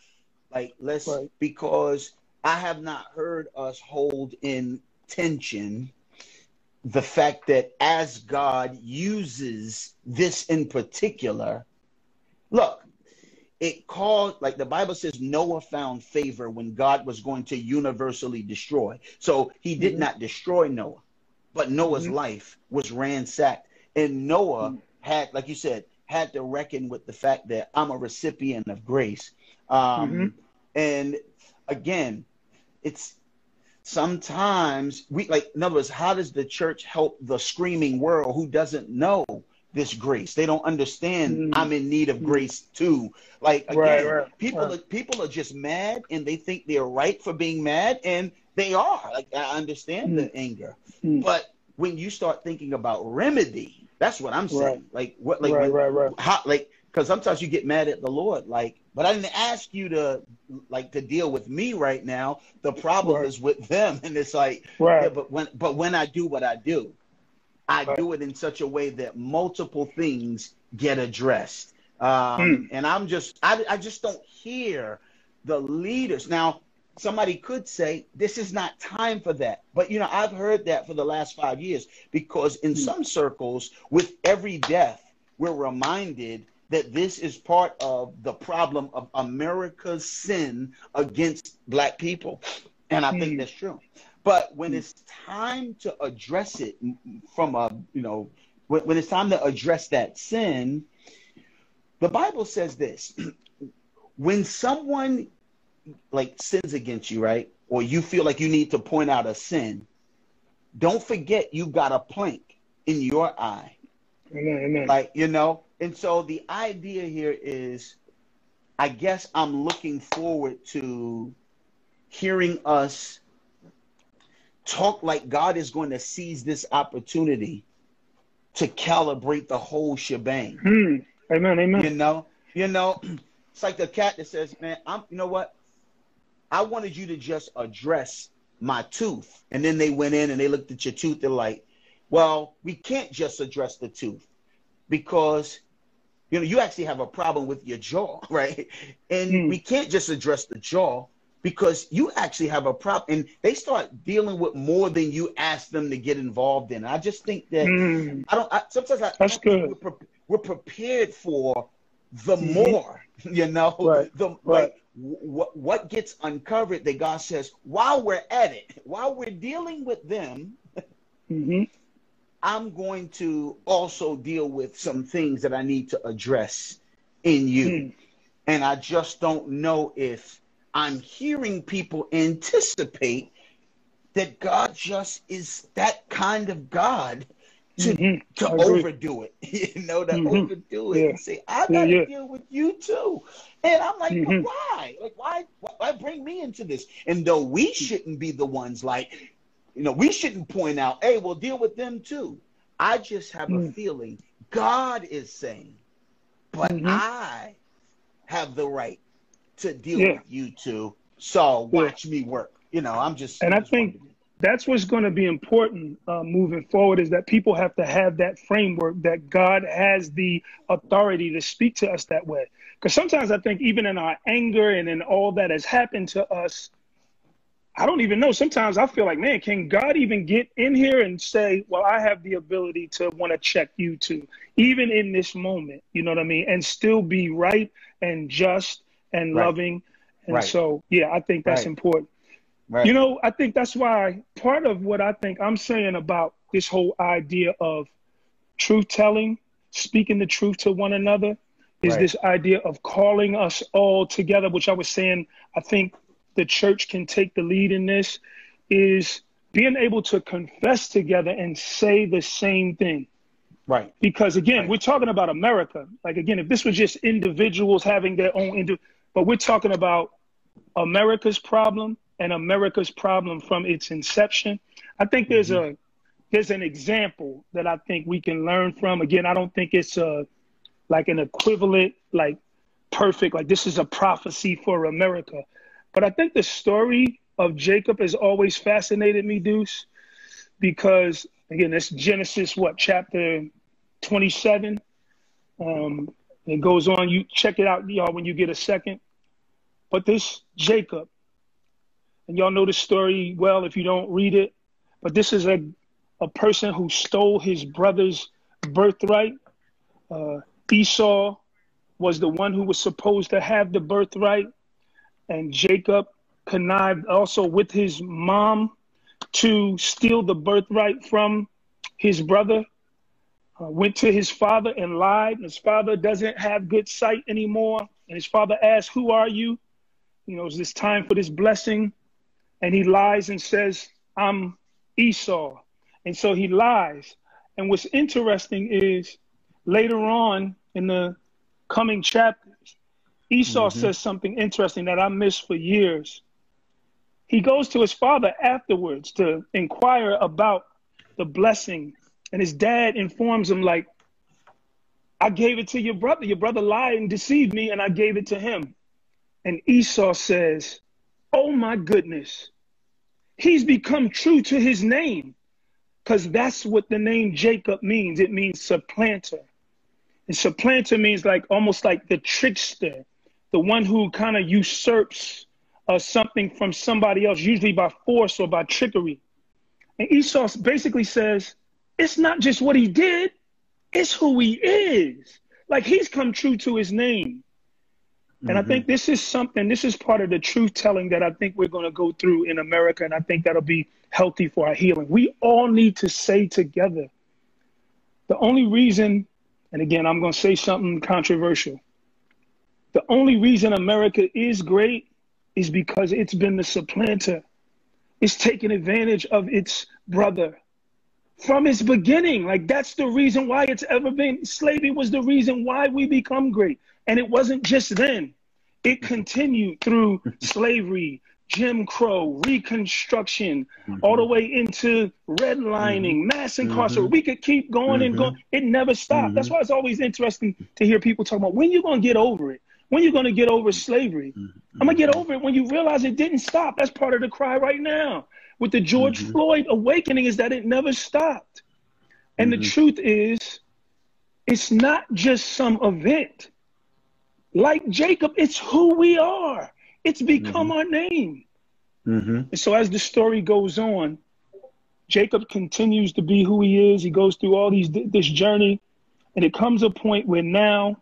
like, let's right. because I have not heard us hold in tension the fact that as God uses this in particular, look, it caused like the Bible says Noah found favor when God was going to universally destroy. So he did mm-hmm. not destroy Noah, but Noah's mm-hmm. life was ransacked. And Noah mm-hmm had, like you said, had to reckon with the fact that I'm a recipient of grace. Um, mm-hmm. And again, it's sometimes we like, in other words, how does the church help the screaming world who doesn't know this grace? They don't understand mm-hmm. I'm in need of mm-hmm. grace too. Like again, right, right, people right. are people are just mad and they think they're right for being mad, and they are. Like I understand the mm-hmm. anger, mm-hmm. but when you start thinking about remedy, that's what I'm saying. Right. Like what? Like right, when, right, right. How? Like because sometimes you get mad at the Lord. Like, but I didn't ask you to like to deal with me right now. The problem right. is with them, and it's like, right. Yeah, but when but when I do what I do, I right. do it in such a way that multiple things get addressed. Um, hmm. And I'm just I I just don't hear the leaders now somebody could say this is not time for that but you know i've heard that for the last five years because in hmm. some circles with every death we're reminded that this is part of the problem of america's sin against black people and i think hmm. that's true but when hmm. it's time to address it from a you know when, when it's time to address that sin the bible says this [clears throat] when someone like sins against you, right? Or you feel like you need to point out a sin, don't forget you've got a plank in your eye. Amen, amen. Like, you know, and so the idea here is I guess I'm looking forward to hearing us talk like God is going to seize this opportunity to calibrate the whole shebang. Hmm. Amen, amen. You know, you know, [clears throat] it's like the cat that says, "Man, I'm. You know what? I wanted you to just address my tooth. And then they went in and they looked at your tooth. They're like, well, we can't just address the tooth because you know you actually have a problem with your jaw, [laughs] right? And mm. we can't just address the jaw because you actually have a problem. And they start dealing with more than you ask them to get involved in. I just think that mm. I don't. I, sometimes I, That's I good. We're, pre- we're, prepared for the mm-hmm. more, [laughs] you know, right. the right. like what what gets uncovered that God says while we're at it, while we're dealing with them, mm-hmm. I'm going to also deal with some things that I need to address in you. Mm. And I just don't know if I'm hearing people anticipate that God just is that kind of God to mm-hmm. to overdo it, [laughs] you know, to mm-hmm. overdo it yeah. and say, I gotta yeah, yeah. deal with you too. And I'm like, mm-hmm. why? Like, why, why bring me into this? And though we shouldn't be the ones like, you know, we shouldn't point out, hey, we'll deal with them too. I just have mm. a feeling God is saying, but mm-hmm. I have the right to deal with you two. So watch me work. You know, I'm just. And I just think that's what's going to be important uh, moving forward is that people have to have that framework that God has the authority to speak to us that way. Because sometimes I think even in our anger and in all that has happened to us, I don't even know. Sometimes I feel like, man, can God even get in here and say, well, I have the ability to want to check you too, even in this moment, you know what I mean? And still be right and just and right. loving. And right. so, yeah, I think that's right. important. You know, I think that's why part of what I think I'm saying about this whole idea of truth telling, speaking the truth to one another, is this idea of calling us all together, which I was saying, I think the church can take the lead in this is being able to confess together and say the same thing. Right. Because again, right. we're talking about America. Like again, if this was just individuals having their own indi- but we're talking about America's problem and America's problem from its inception. I think there's mm-hmm. a there's an example that I think we can learn from. Again, I don't think it's a like an equivalent, like perfect, like this is a prophecy for America. But I think the story of Jacob has always fascinated me, Deuce, because again, it's Genesis, what, chapter 27? Um, it goes on. You check it out, y'all, when you get a second. But this Jacob, and y'all know the story well if you don't read it, but this is a, a person who stole his brother's birthright. Uh, Esau was the one who was supposed to have the birthright and Jacob connived also with his mom to steal the birthright from his brother. Uh, went to his father and lied. His father doesn't have good sight anymore. And his father asked, Who are you? You know, is this time for this blessing? And he lies and says, I'm Esau. And so he lies. And what's interesting is later on in the coming chapters, Esau mm-hmm. says something interesting that I missed for years. He goes to his father afterwards to inquire about the blessing, and his dad informs him, like, I gave it to your brother. Your brother lied and deceived me, and I gave it to him. And Esau says, Oh my goodness, he's become true to his name because that's what the name Jacob means. It means supplanter. And supplanter means like almost like the trickster, the one who kind of usurps uh, something from somebody else, usually by force or by trickery. And Esau basically says, it's not just what he did, it's who he is. Like he's come true to his name. And mm-hmm. I think this is something, this is part of the truth telling that I think we're going to go through in America. And I think that'll be healthy for our healing. We all need to say together the only reason, and again, I'm going to say something controversial. The only reason America is great is because it's been the supplanter. It's taken advantage of its brother from its beginning. Like that's the reason why it's ever been. Slavery was the reason why we become great. And it wasn't just then. It continued through slavery, Jim Crow, Reconstruction, mm-hmm. all the way into redlining, mm-hmm. mass incarceration. Mm-hmm. We could keep going and going. Mm-hmm. It never stopped. That's mm-hmm. why it's always interesting to hear people talk about when you're going to get over it. When you're going to get over slavery? Mm-hmm. I'm going to get over it when you realize it didn't stop. That's part of the cry right now. With the George mm-hmm. Floyd awakening is that it never stopped. And mm-hmm. the truth is, it's not just some event. Like Jacob, it's who we are. It's become mm-hmm. our name. Mm-hmm. And so as the story goes on, Jacob continues to be who he is. He goes through all these this journey, and it comes a point where now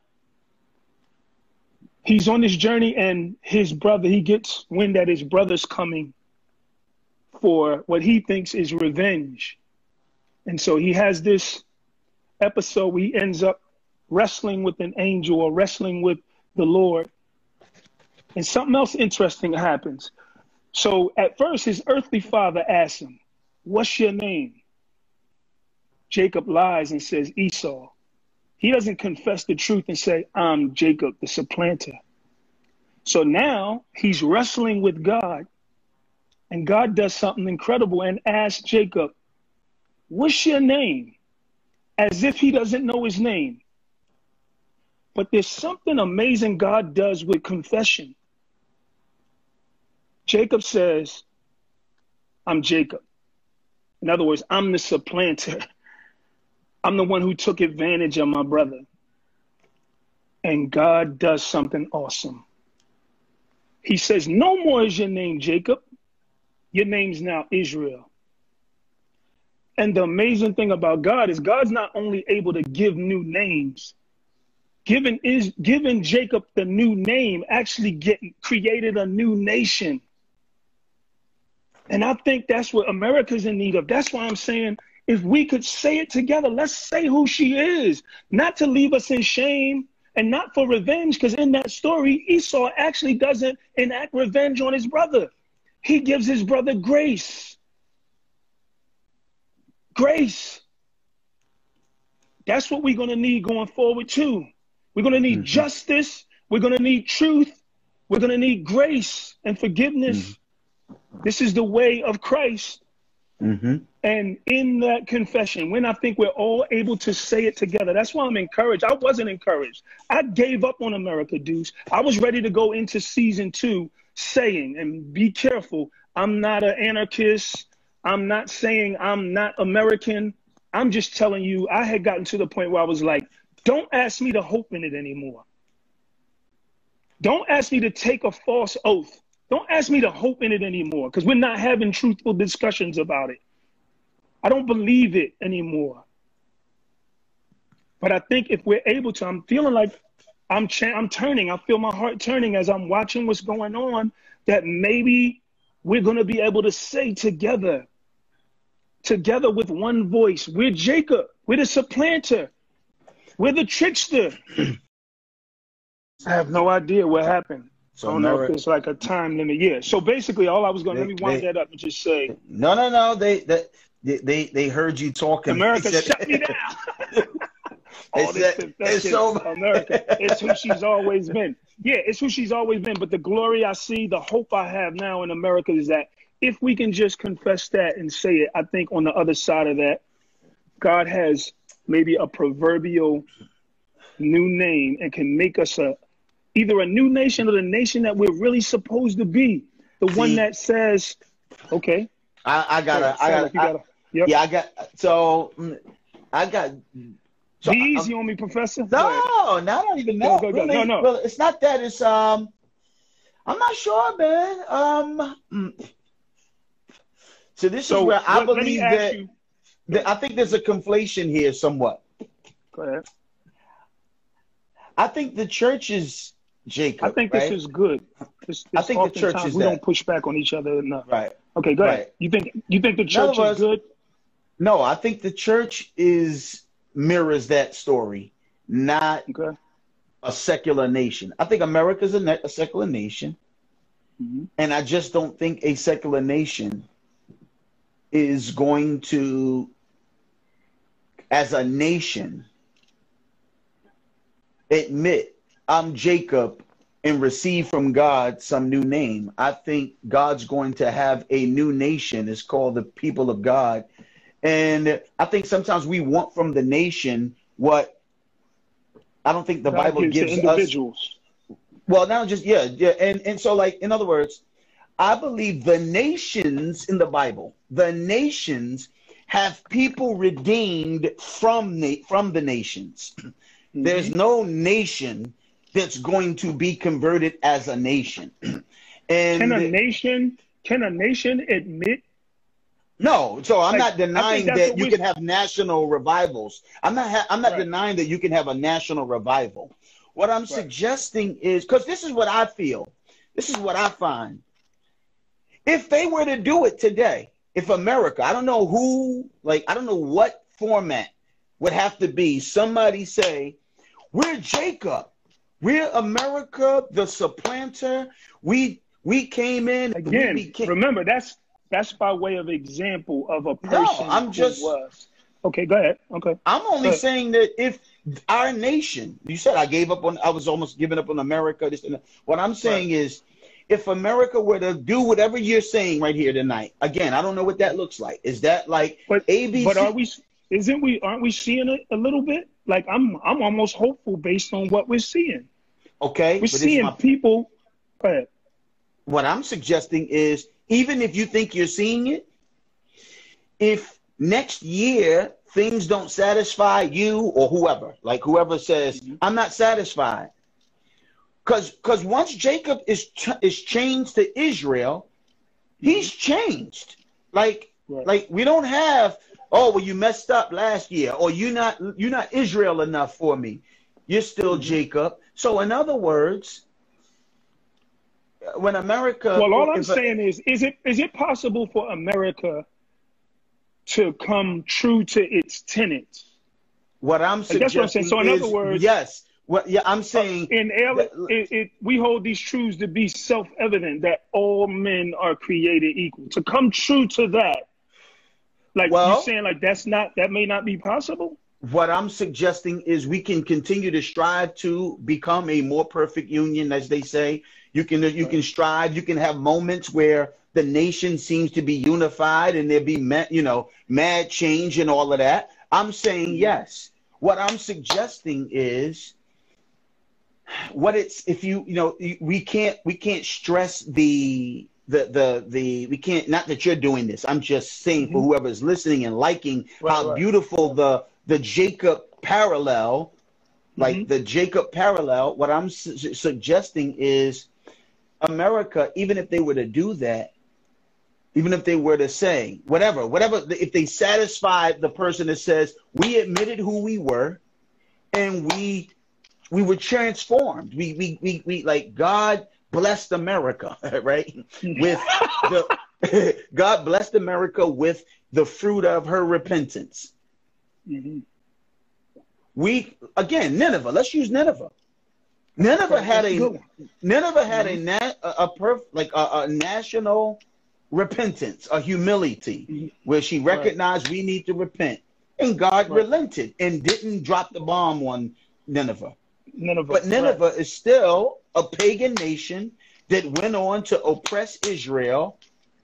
he's on this journey and his brother he gets wind that his brother's coming for what he thinks is revenge and so he has this episode where he ends up wrestling with an angel or wrestling with the lord and something else interesting happens so at first his earthly father asks him what's your name Jacob lies and says Esau. He doesn't confess the truth and say, I'm Jacob, the supplanter. So now he's wrestling with God, and God does something incredible and asks Jacob, What's your name? As if he doesn't know his name. But there's something amazing God does with confession. Jacob says, I'm Jacob. In other words, I'm the supplanter. [laughs] I'm the one who took advantage of my brother. And God does something awesome. He says, No more is your name Jacob. Your name's now Israel. And the amazing thing about God is God's not only able to give new names, giving is giving Jacob the new name actually getting created a new nation. And I think that's what America's in need of. That's why I'm saying if we could say it together, let's say who she is, not to leave us in shame and not for revenge, because in that story, Esau actually doesn't enact revenge on his brother. He gives his brother grace. Grace. That's what we're going to need going forward, too. We're going to need mm-hmm. justice. We're going to need truth. We're going to need grace and forgiveness. Mm-hmm. This is the way of Christ. Mm-hmm. And in that confession, when I think we're all able to say it together, that's why I'm encouraged. I wasn't encouraged. I gave up on America, dudes. I was ready to go into season two saying, and be careful, I'm not an anarchist. I'm not saying I'm not American. I'm just telling you, I had gotten to the point where I was like, don't ask me to hope in it anymore. Don't ask me to take a false oath. Don't ask me to hope in it anymore because we're not having truthful discussions about it. I don't believe it anymore. But I think if we're able to, I'm feeling like I'm cha- I'm turning. I feel my heart turning as I'm watching what's going on. That maybe we're going to be able to say together, together with one voice, we're Jacob, we're the supplanter, we're the trickster. [clears throat] I have no idea what happened. So I don't know if it's like a time limit. Yeah. So basically, all I was going to let me wind they, that up and just say. No, no, no. They they they they heard you talking. America said, shut me down. [laughs] all this said, it's so America. It's who she's always been. Yeah, it's who she's always been. But the glory I see, the hope I have now in America is that if we can just confess that and say it, I think on the other side of that, God has maybe a proverbial new name and can make us a either a new nation or the nation that we're really supposed to be. The See, one that says, okay. I, I gotta, I gotta, gotta yep. yeah, I got, so mm, I got. So Be easy I'm, on me, Professor. No, no, I don't even know. Go, go, really, no, no. Well, it's not that. It's um, I'm not sure, man. Um, mm. so this so is where I believe that, I think there's a conflation here, somewhat. Go ahead. I think the church is Jacob. I think right? this is good. This, this I think the church is we that. don't push back on each other enough. Right. Okay, go right. ahead. You think you think the church is good? No, I think the church is mirrors that story, not okay. a secular nation. I think America's a, a secular nation, mm-hmm. and I just don't think a secular nation is going to, as a nation, admit I'm Jacob and receive from God some new name. I think God's going to have a new nation. It's called the people of God. And I think sometimes we want from the nation what I don't think the God Bible gives individuals. Us. Well, now just yeah, yeah, and and so like in other words, I believe the nations in the Bible, the nations have people redeemed from the from the nations. Mm-hmm. There's no nation that's going to be converted as a nation. [clears throat] and can a nation can a nation admit no, so I'm like, not denying that you can have national revivals. I'm not. Ha- I'm not right. denying that you can have a national revival. What I'm right. suggesting is because this is what I feel. This is what I find. If they were to do it today, if America, I don't know who, like, I don't know what format would have to be. Somebody say, "We're Jacob. We're America, the supplanter. We we came in again. Became... remember, that's that's by way of example of a person. No, I'm just. Was. Okay, go ahead. Okay. I'm only saying that if our nation, you said I gave up on, I was almost giving up on America. This and that. What I'm saying right. is, if America were to do whatever you're saying right here tonight, again, I don't know what that looks like. Is that like but, ABC? But are we? Isn't we? Aren't we seeing it a little bit? Like I'm, I'm almost hopeful based on what we're seeing. Okay, we're seeing my, people. What I'm suggesting is, even if you think you're seeing it, if next year things don't satisfy you or whoever, like whoever says, mm-hmm. I'm not satisfied. Because because once Jacob is ch- is changed to Israel, mm-hmm. he's changed. Like right. like we don't have oh well you messed up last year or you not you're not Israel enough for me. You're still mm-hmm. Jacob. So in other words, when America Well all I'm saying is is it is it possible for America to come true to its tenets. What I'm suggesting that's what I'm saying. So in is, other words, yes. What yeah, I'm saying uh, in that, it, it, we hold these truths to be self-evident that all men are created equal. To come true to that, like well, you're saying, like that's not that may not be possible. What I'm suggesting is we can continue to strive to become a more perfect union, as they say. You can you can strive. You can have moments where the nation seems to be unified and there be you know mad change and all of that i'm saying yes what i'm suggesting is what it's if you you know we can't we can't stress the the the the we can't not that you're doing this i'm just saying mm-hmm. for whoever's listening and liking right, how right. beautiful the the jacob parallel like mm-hmm. the jacob parallel what i'm su- suggesting is america even if they were to do that even if they were to say whatever, whatever, if they satisfy the person that says we admitted who we were, and we we were transformed. We we we, we like God blessed America, [laughs] right? With the [laughs] God blessed America with the fruit of her repentance. Mm-hmm. We again Nineveh. Let's use Nineveh. Nineveh had a Nineveh had mm-hmm. a, nat, a, a perf, like a, a national repentance, a humility, where she recognized right. we need to repent. And God right. relented and didn't drop the bomb on Nineveh. Nineveh but Nineveh right. is still a pagan nation that went on to oppress Israel,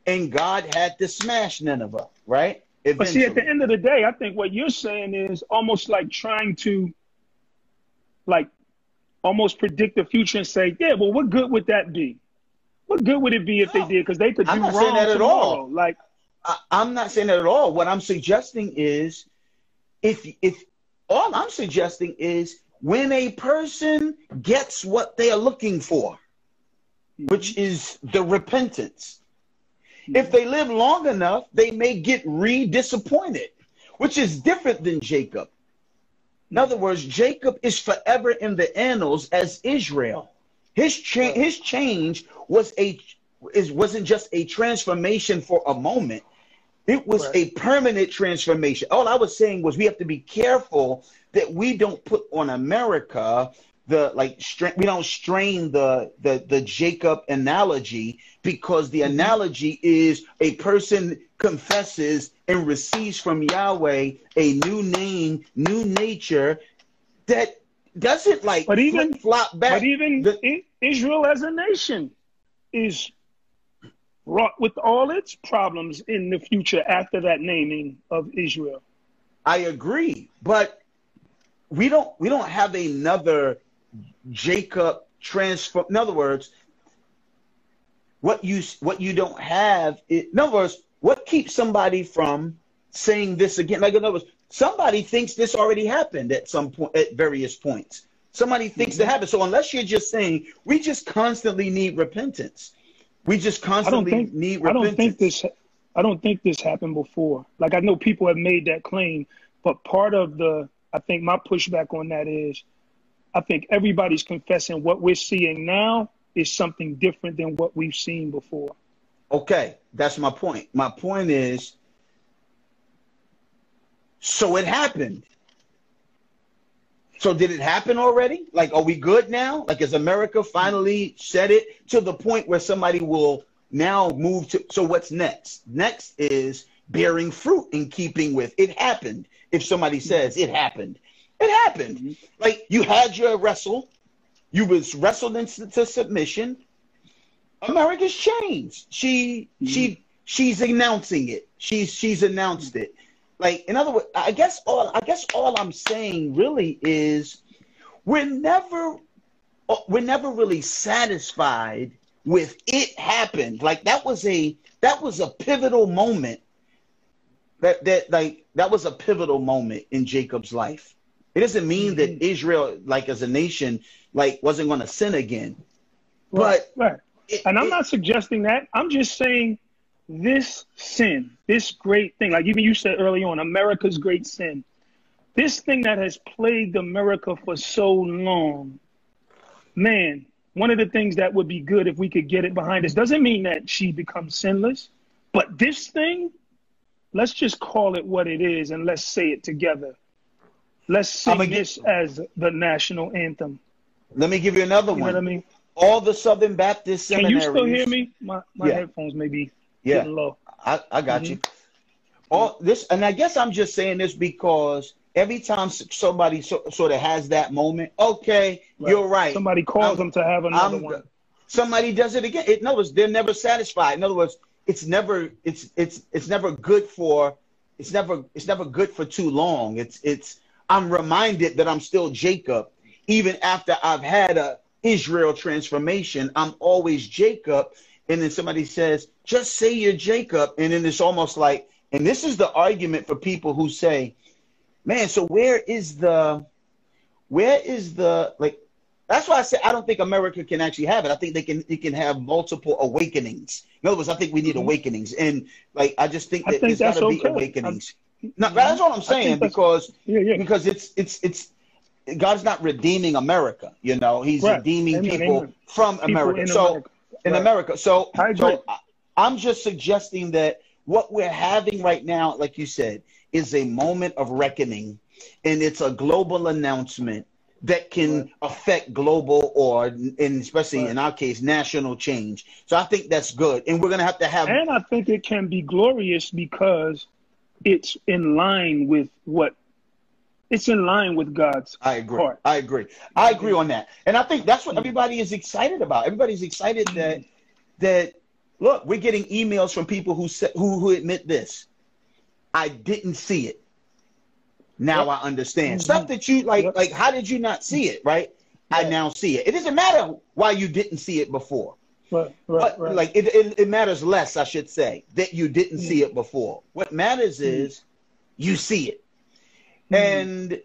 and God had to smash Nineveh, right? Eventually. But see, at the end of the day, I think what you're saying is almost like trying to, like, almost predict the future and say, yeah, well, what good would that be? What good would it be if no, they did? Because they could do I'm not wrong saying that tomorrow. at all. Like I, I'm not saying that at all. What I'm suggesting is, if if all I'm suggesting is when a person gets what they are looking for, mm-hmm. which is the repentance. If they live long enough, they may get re disappointed, which is different than Jacob. In other words, Jacob is forever in the annals as Israel. His cha- his change was a is wasn't just a transformation for a moment. It was right. a permanent transformation. All I was saying was we have to be careful that we don't put on America the like stra- we don't strain the the the Jacob analogy because the mm-hmm. analogy is a person confesses and receives from Yahweh a new name, new nature that doesn't like but even flop back. But even the, Israel as a nation is wrought with all its problems in the future after that naming of Israel. I agree, but we don't we don't have another Jacob transfer. In other words, what you what you don't have. in other words, what keeps somebody from saying this again? Like in other words, somebody thinks this already happened at some point at various points. Somebody thinks mm-hmm. have it. So unless you're just saying we just constantly need repentance, we just constantly think, need repentance. I don't think this. I don't think this happened before. Like I know people have made that claim, but part of the I think my pushback on that is I think everybody's confessing what we're seeing now is something different than what we've seen before. Okay, that's my point. My point is so it happened. So did it happen already? Like, are we good now? Like, has America finally said it to the point where somebody will now move to? So what's next? Next is bearing fruit in keeping with it happened. If somebody says it happened. It happened. Mm-hmm. Like you had your wrestle, you was wrestled into submission. America's changed. She mm-hmm. she she's announcing it. She's she's announced it. Like in other words, I guess all I guess all I'm saying really is we're never we're never really satisfied with it happened. Like that was a that was a pivotal moment. That that like that was a pivotal moment in Jacob's life. It doesn't mean mm-hmm. that Israel, like as a nation, like wasn't going to sin again. Right, but right. It, and I'm it, not suggesting that. I'm just saying this sin, this great thing, like even you said early on, America's great sin, this thing that has plagued America for so long, man, one of the things that would be good if we could get it behind us doesn't mean that she becomes sinless, but this thing, let's just call it what it is and let's say it together. Let's sing this as the national anthem. Let me give you another you one. Know what I mean? All the Southern Baptist seminaries. Can you still hear me? My my yeah. headphones may be yeah. getting low. I, I got mm-hmm. you. All this, and I guess I'm just saying this because every time somebody so, sort of has that moment, okay, right. you're right. Somebody calls I'm, them to have another I'm, one. Somebody does it again. It, in other words, they're never satisfied. In other words, it's never it's it's it's never good for it's never it's never good for too long. It's it's I'm reminded that I'm still Jacob even after I've had a Israel transformation, I'm always Jacob. And then somebody says, just say you're Jacob. And then it's almost like, and this is the argument for people who say, man, so where is the, where is the, like, that's why I say I don't think America can actually have it. I think they can it can have multiple awakenings. In other words, I think we need mm-hmm. awakenings, and like I just think that think there's got to okay. be awakenings. no, that's what I'm saying because yeah, yeah. because it's it's it's God's not redeeming America. You know, He's right. redeeming Amen. people Amen. from people America. In so America. in right. America, so I so I'm just suggesting that what we're having right now, like you said, is a moment of reckoning, and it's a global announcement that can affect global or, and especially right. in our case, national change. So I think that's good, and we're going to have to have. And I think it can be glorious because it's in line with what it's in line with God's I agree. heart. I agree. I agree on that. And I think that's what everybody is excited about. Everybody's excited that mm-hmm. that look, we're getting emails from people who who who admit this. I didn't see it. Now yep. I understand. Mm-hmm. Stuff that you like yep. like how did you not see it, right? I now see it. It doesn't matter why you didn't see it before. Right, right, but like it, it, it, matters less, I should say, that you didn't mm-hmm. see it before. What matters mm-hmm. is you see it. Mm-hmm. And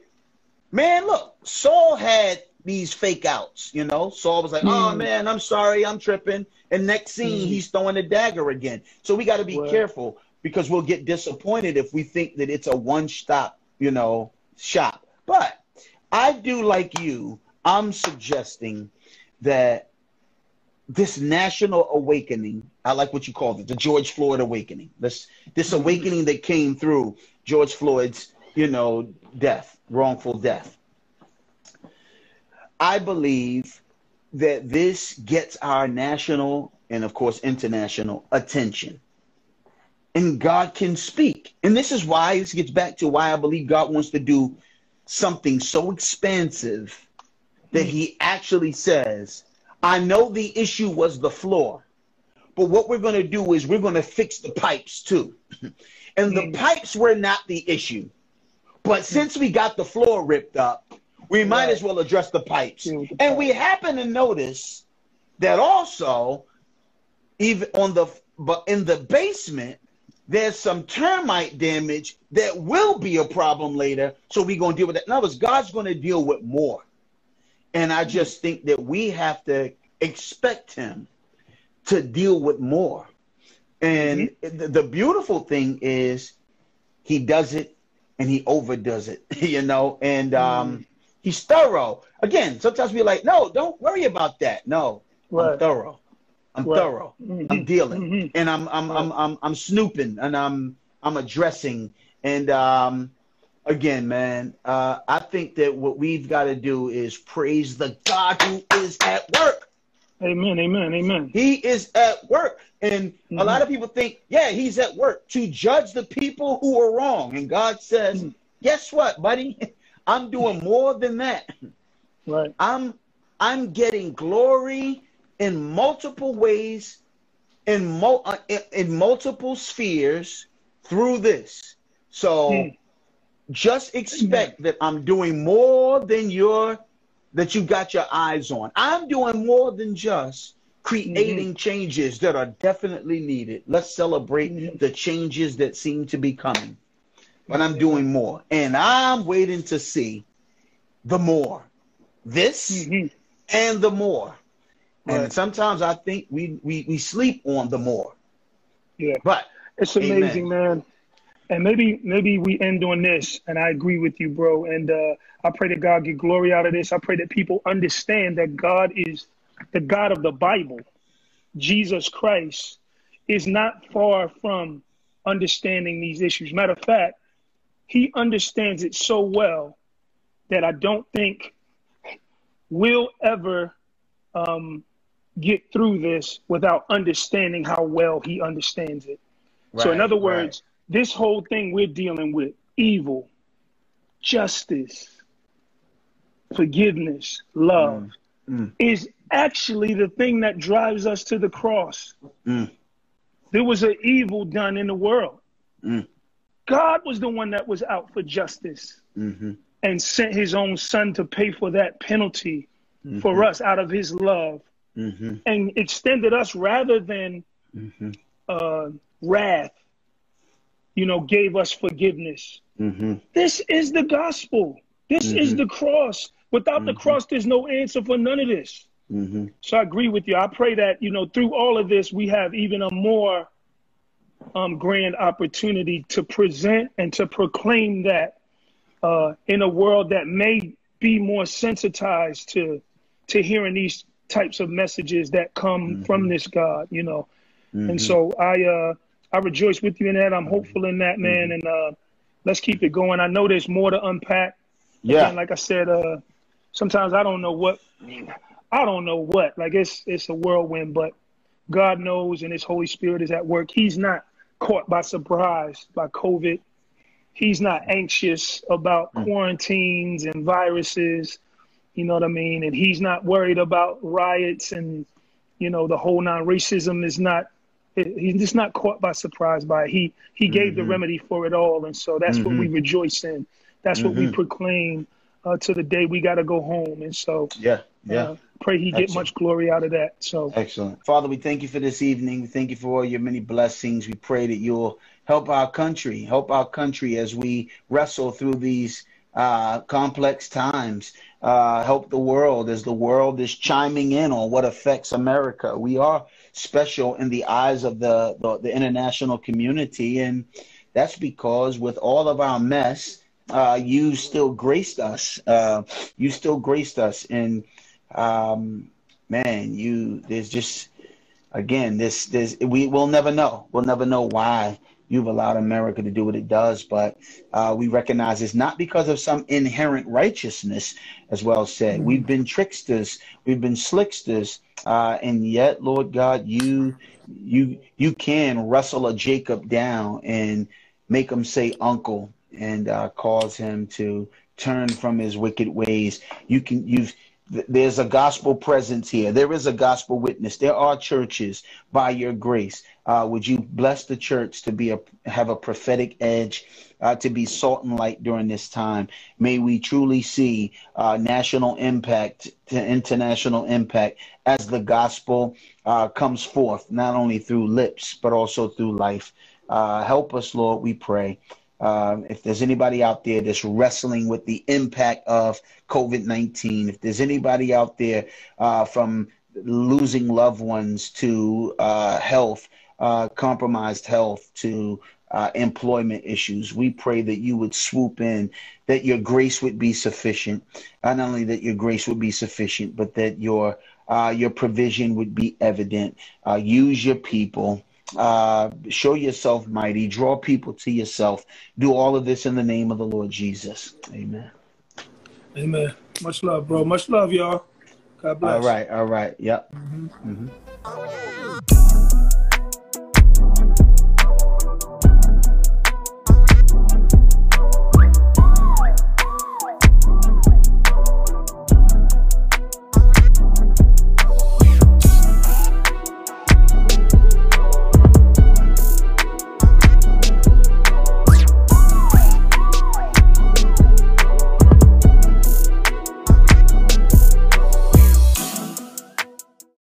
man, look, Saul had these fake outs, you know. Saul was like, mm-hmm. "Oh man, I'm sorry, I'm tripping." And next scene, mm-hmm. he's throwing a dagger again. So we got to be careful because we'll get disappointed if we think that it's a one-stop, you know, shop. But I do like you. I'm suggesting that this national awakening, I like what you called it, the George Floyd awakening. This this mm-hmm. awakening that came through George Floyd's you know, death, wrongful death. I believe that this gets our national and, of course, international attention. And God can speak. And this is why, this gets back to why I believe God wants to do something so expansive that He actually says, I know the issue was the floor, but what we're going to do is we're going to fix the pipes too. [laughs] and the mm. pipes were not the issue. But since we got the floor ripped up, we might right. as well address the pipes. The and we happen to notice that also, even on the but in the basement, there's some termite damage that will be a problem later. So we're gonna deal with that. In other words, God's gonna deal with more. And I just think that we have to expect him to deal with more. And mm-hmm. the, the beautiful thing is he does it and he overdoes it, [laughs] you know, and um, mm. he's thorough. Again, sometimes we're like, no, don't worry about that. No, right. I'm thorough. I'm right. thorough. Mm-hmm. I'm dealing, mm-hmm. and I'm I'm. I'm I'm I'm snooping, and I'm I'm addressing, and um, again, man, uh, I think that what we've got to do is praise the God who is at work. Amen, amen, amen. He is at work. And mm-hmm. a lot of people think, yeah, he's at work to judge the people who are wrong. And God says, mm-hmm. guess what, buddy? [laughs] I'm doing more than that. Right. I'm I'm getting glory in multiple ways, in mo- uh, in, in multiple spheres through this. So Hmm. just expect that I'm doing more than your that you got your eyes on. I'm doing more than just creating changes that are definitely needed. Let's celebrate Mhm. the changes that seem to be coming. But I'm doing more. And I'm waiting to see the more. This Mhm. and the more. And sometimes I think we, we, we sleep on the more. Yeah. But It's Amen. amazing, man. And maybe maybe we end on this, and I agree with you, bro. And uh, I pray that God get glory out of this. I pray that people understand that God is the God of the Bible. Jesus Christ is not far from understanding these issues. Matter of fact, he understands it so well that I don't think we'll ever um, get through this without understanding how well he understands it. so, in Right, other right. words, this whole thing we're dealing with evil, justice, forgiveness, love Mm. is actually the thing that drives us to the cross. Mm. There was an evil done in the world. Mm. God was the one that was out for justice Mhm. and sent his own son to pay for that penalty Mm-hmm. for us out of his love Mhm. and extended us rather than Mhm. uh, wrath, you know, gave us forgiveness. Mhm. This is the gospel. This is Mhm. the cross. Without the Mhm. cross, there's no answer for none of this. Mhm. So I agree with you. I pray that, you know, through all of this, we have even a more um, grand opportunity to present and to proclaim that uh, in a world that may be more sensitized to to hearing these types of messages that come Mhm. from this God, you know. Mhm. And so I uh I rejoice with you in that. I'm hopeful in that, man. And uh let's keep it going. I know there's more to unpack. yeah. And like I said, uh sometimes I don't know what I don't know what. Like it's it's a whirlwind, but God knows and his Holy Spirit is at work. He's not caught by surprise by COVID. He's not anxious about Mm. quarantines and viruses. You know what I mean? And he's not worried about riots and you know the whole non racism is not he's just not caught by surprise by it. He he gave the Mhm. remedy for it all, and so that's what we Mhm. rejoice in. That's what we Mhm. proclaim uh, to the day we got to go home. And so Yeah. Yeah. uh, pray he get much glory out of that. So Excellent. Father, we thank you for this evening. We thank you for all your many blessings. We pray that you'll help our country, help our country as we wrestle through these uh, complex times. Uh, help the world as the world is chiming in on what affects America. We are special in the eyes of the, the, the international community, and that's because with all of our mess, uh, you still graced us. Uh, you still graced us, and um, man, you there's just again this this we will never know. We'll never know why you've allowed America to do what it does, but uh, we recognize it's not because of some inherent righteousness, as well said. We've been tricksters, we've been slicksters, uh, and yet, Lord God, you you you can wrestle a Jacob down and make him say uncle and uh, cause him to turn from his wicked ways. You can you've there's a gospel presence here. There is a gospel witness. There are churches by your grace. Uh, would you bless the church to be a have a prophetic edge, uh, to be salt and light during this time? May we truly see uh, national impact to international impact as the gospel uh, comes forth, not only through lips but also through life. Uh, help us, Lord, we pray. Um, if there's anybody out there that's wrestling with the impact of COVID 19, if there's anybody out there uh, from losing loved ones to uh, health, uh, compromised health, to uh, employment issues, we pray that you would swoop in, that your grace would be sufficient. Not only that your grace would be sufficient, but that your uh, your provision would be evident. Uh, use your people uh, show yourself mighty, draw people to yourself. Do all of this in the name of the Lord Jesus. Amen. Amen. Much love, bro. Much love, y'all. God bless. All right, all right. Yep. Mhm. Mhm.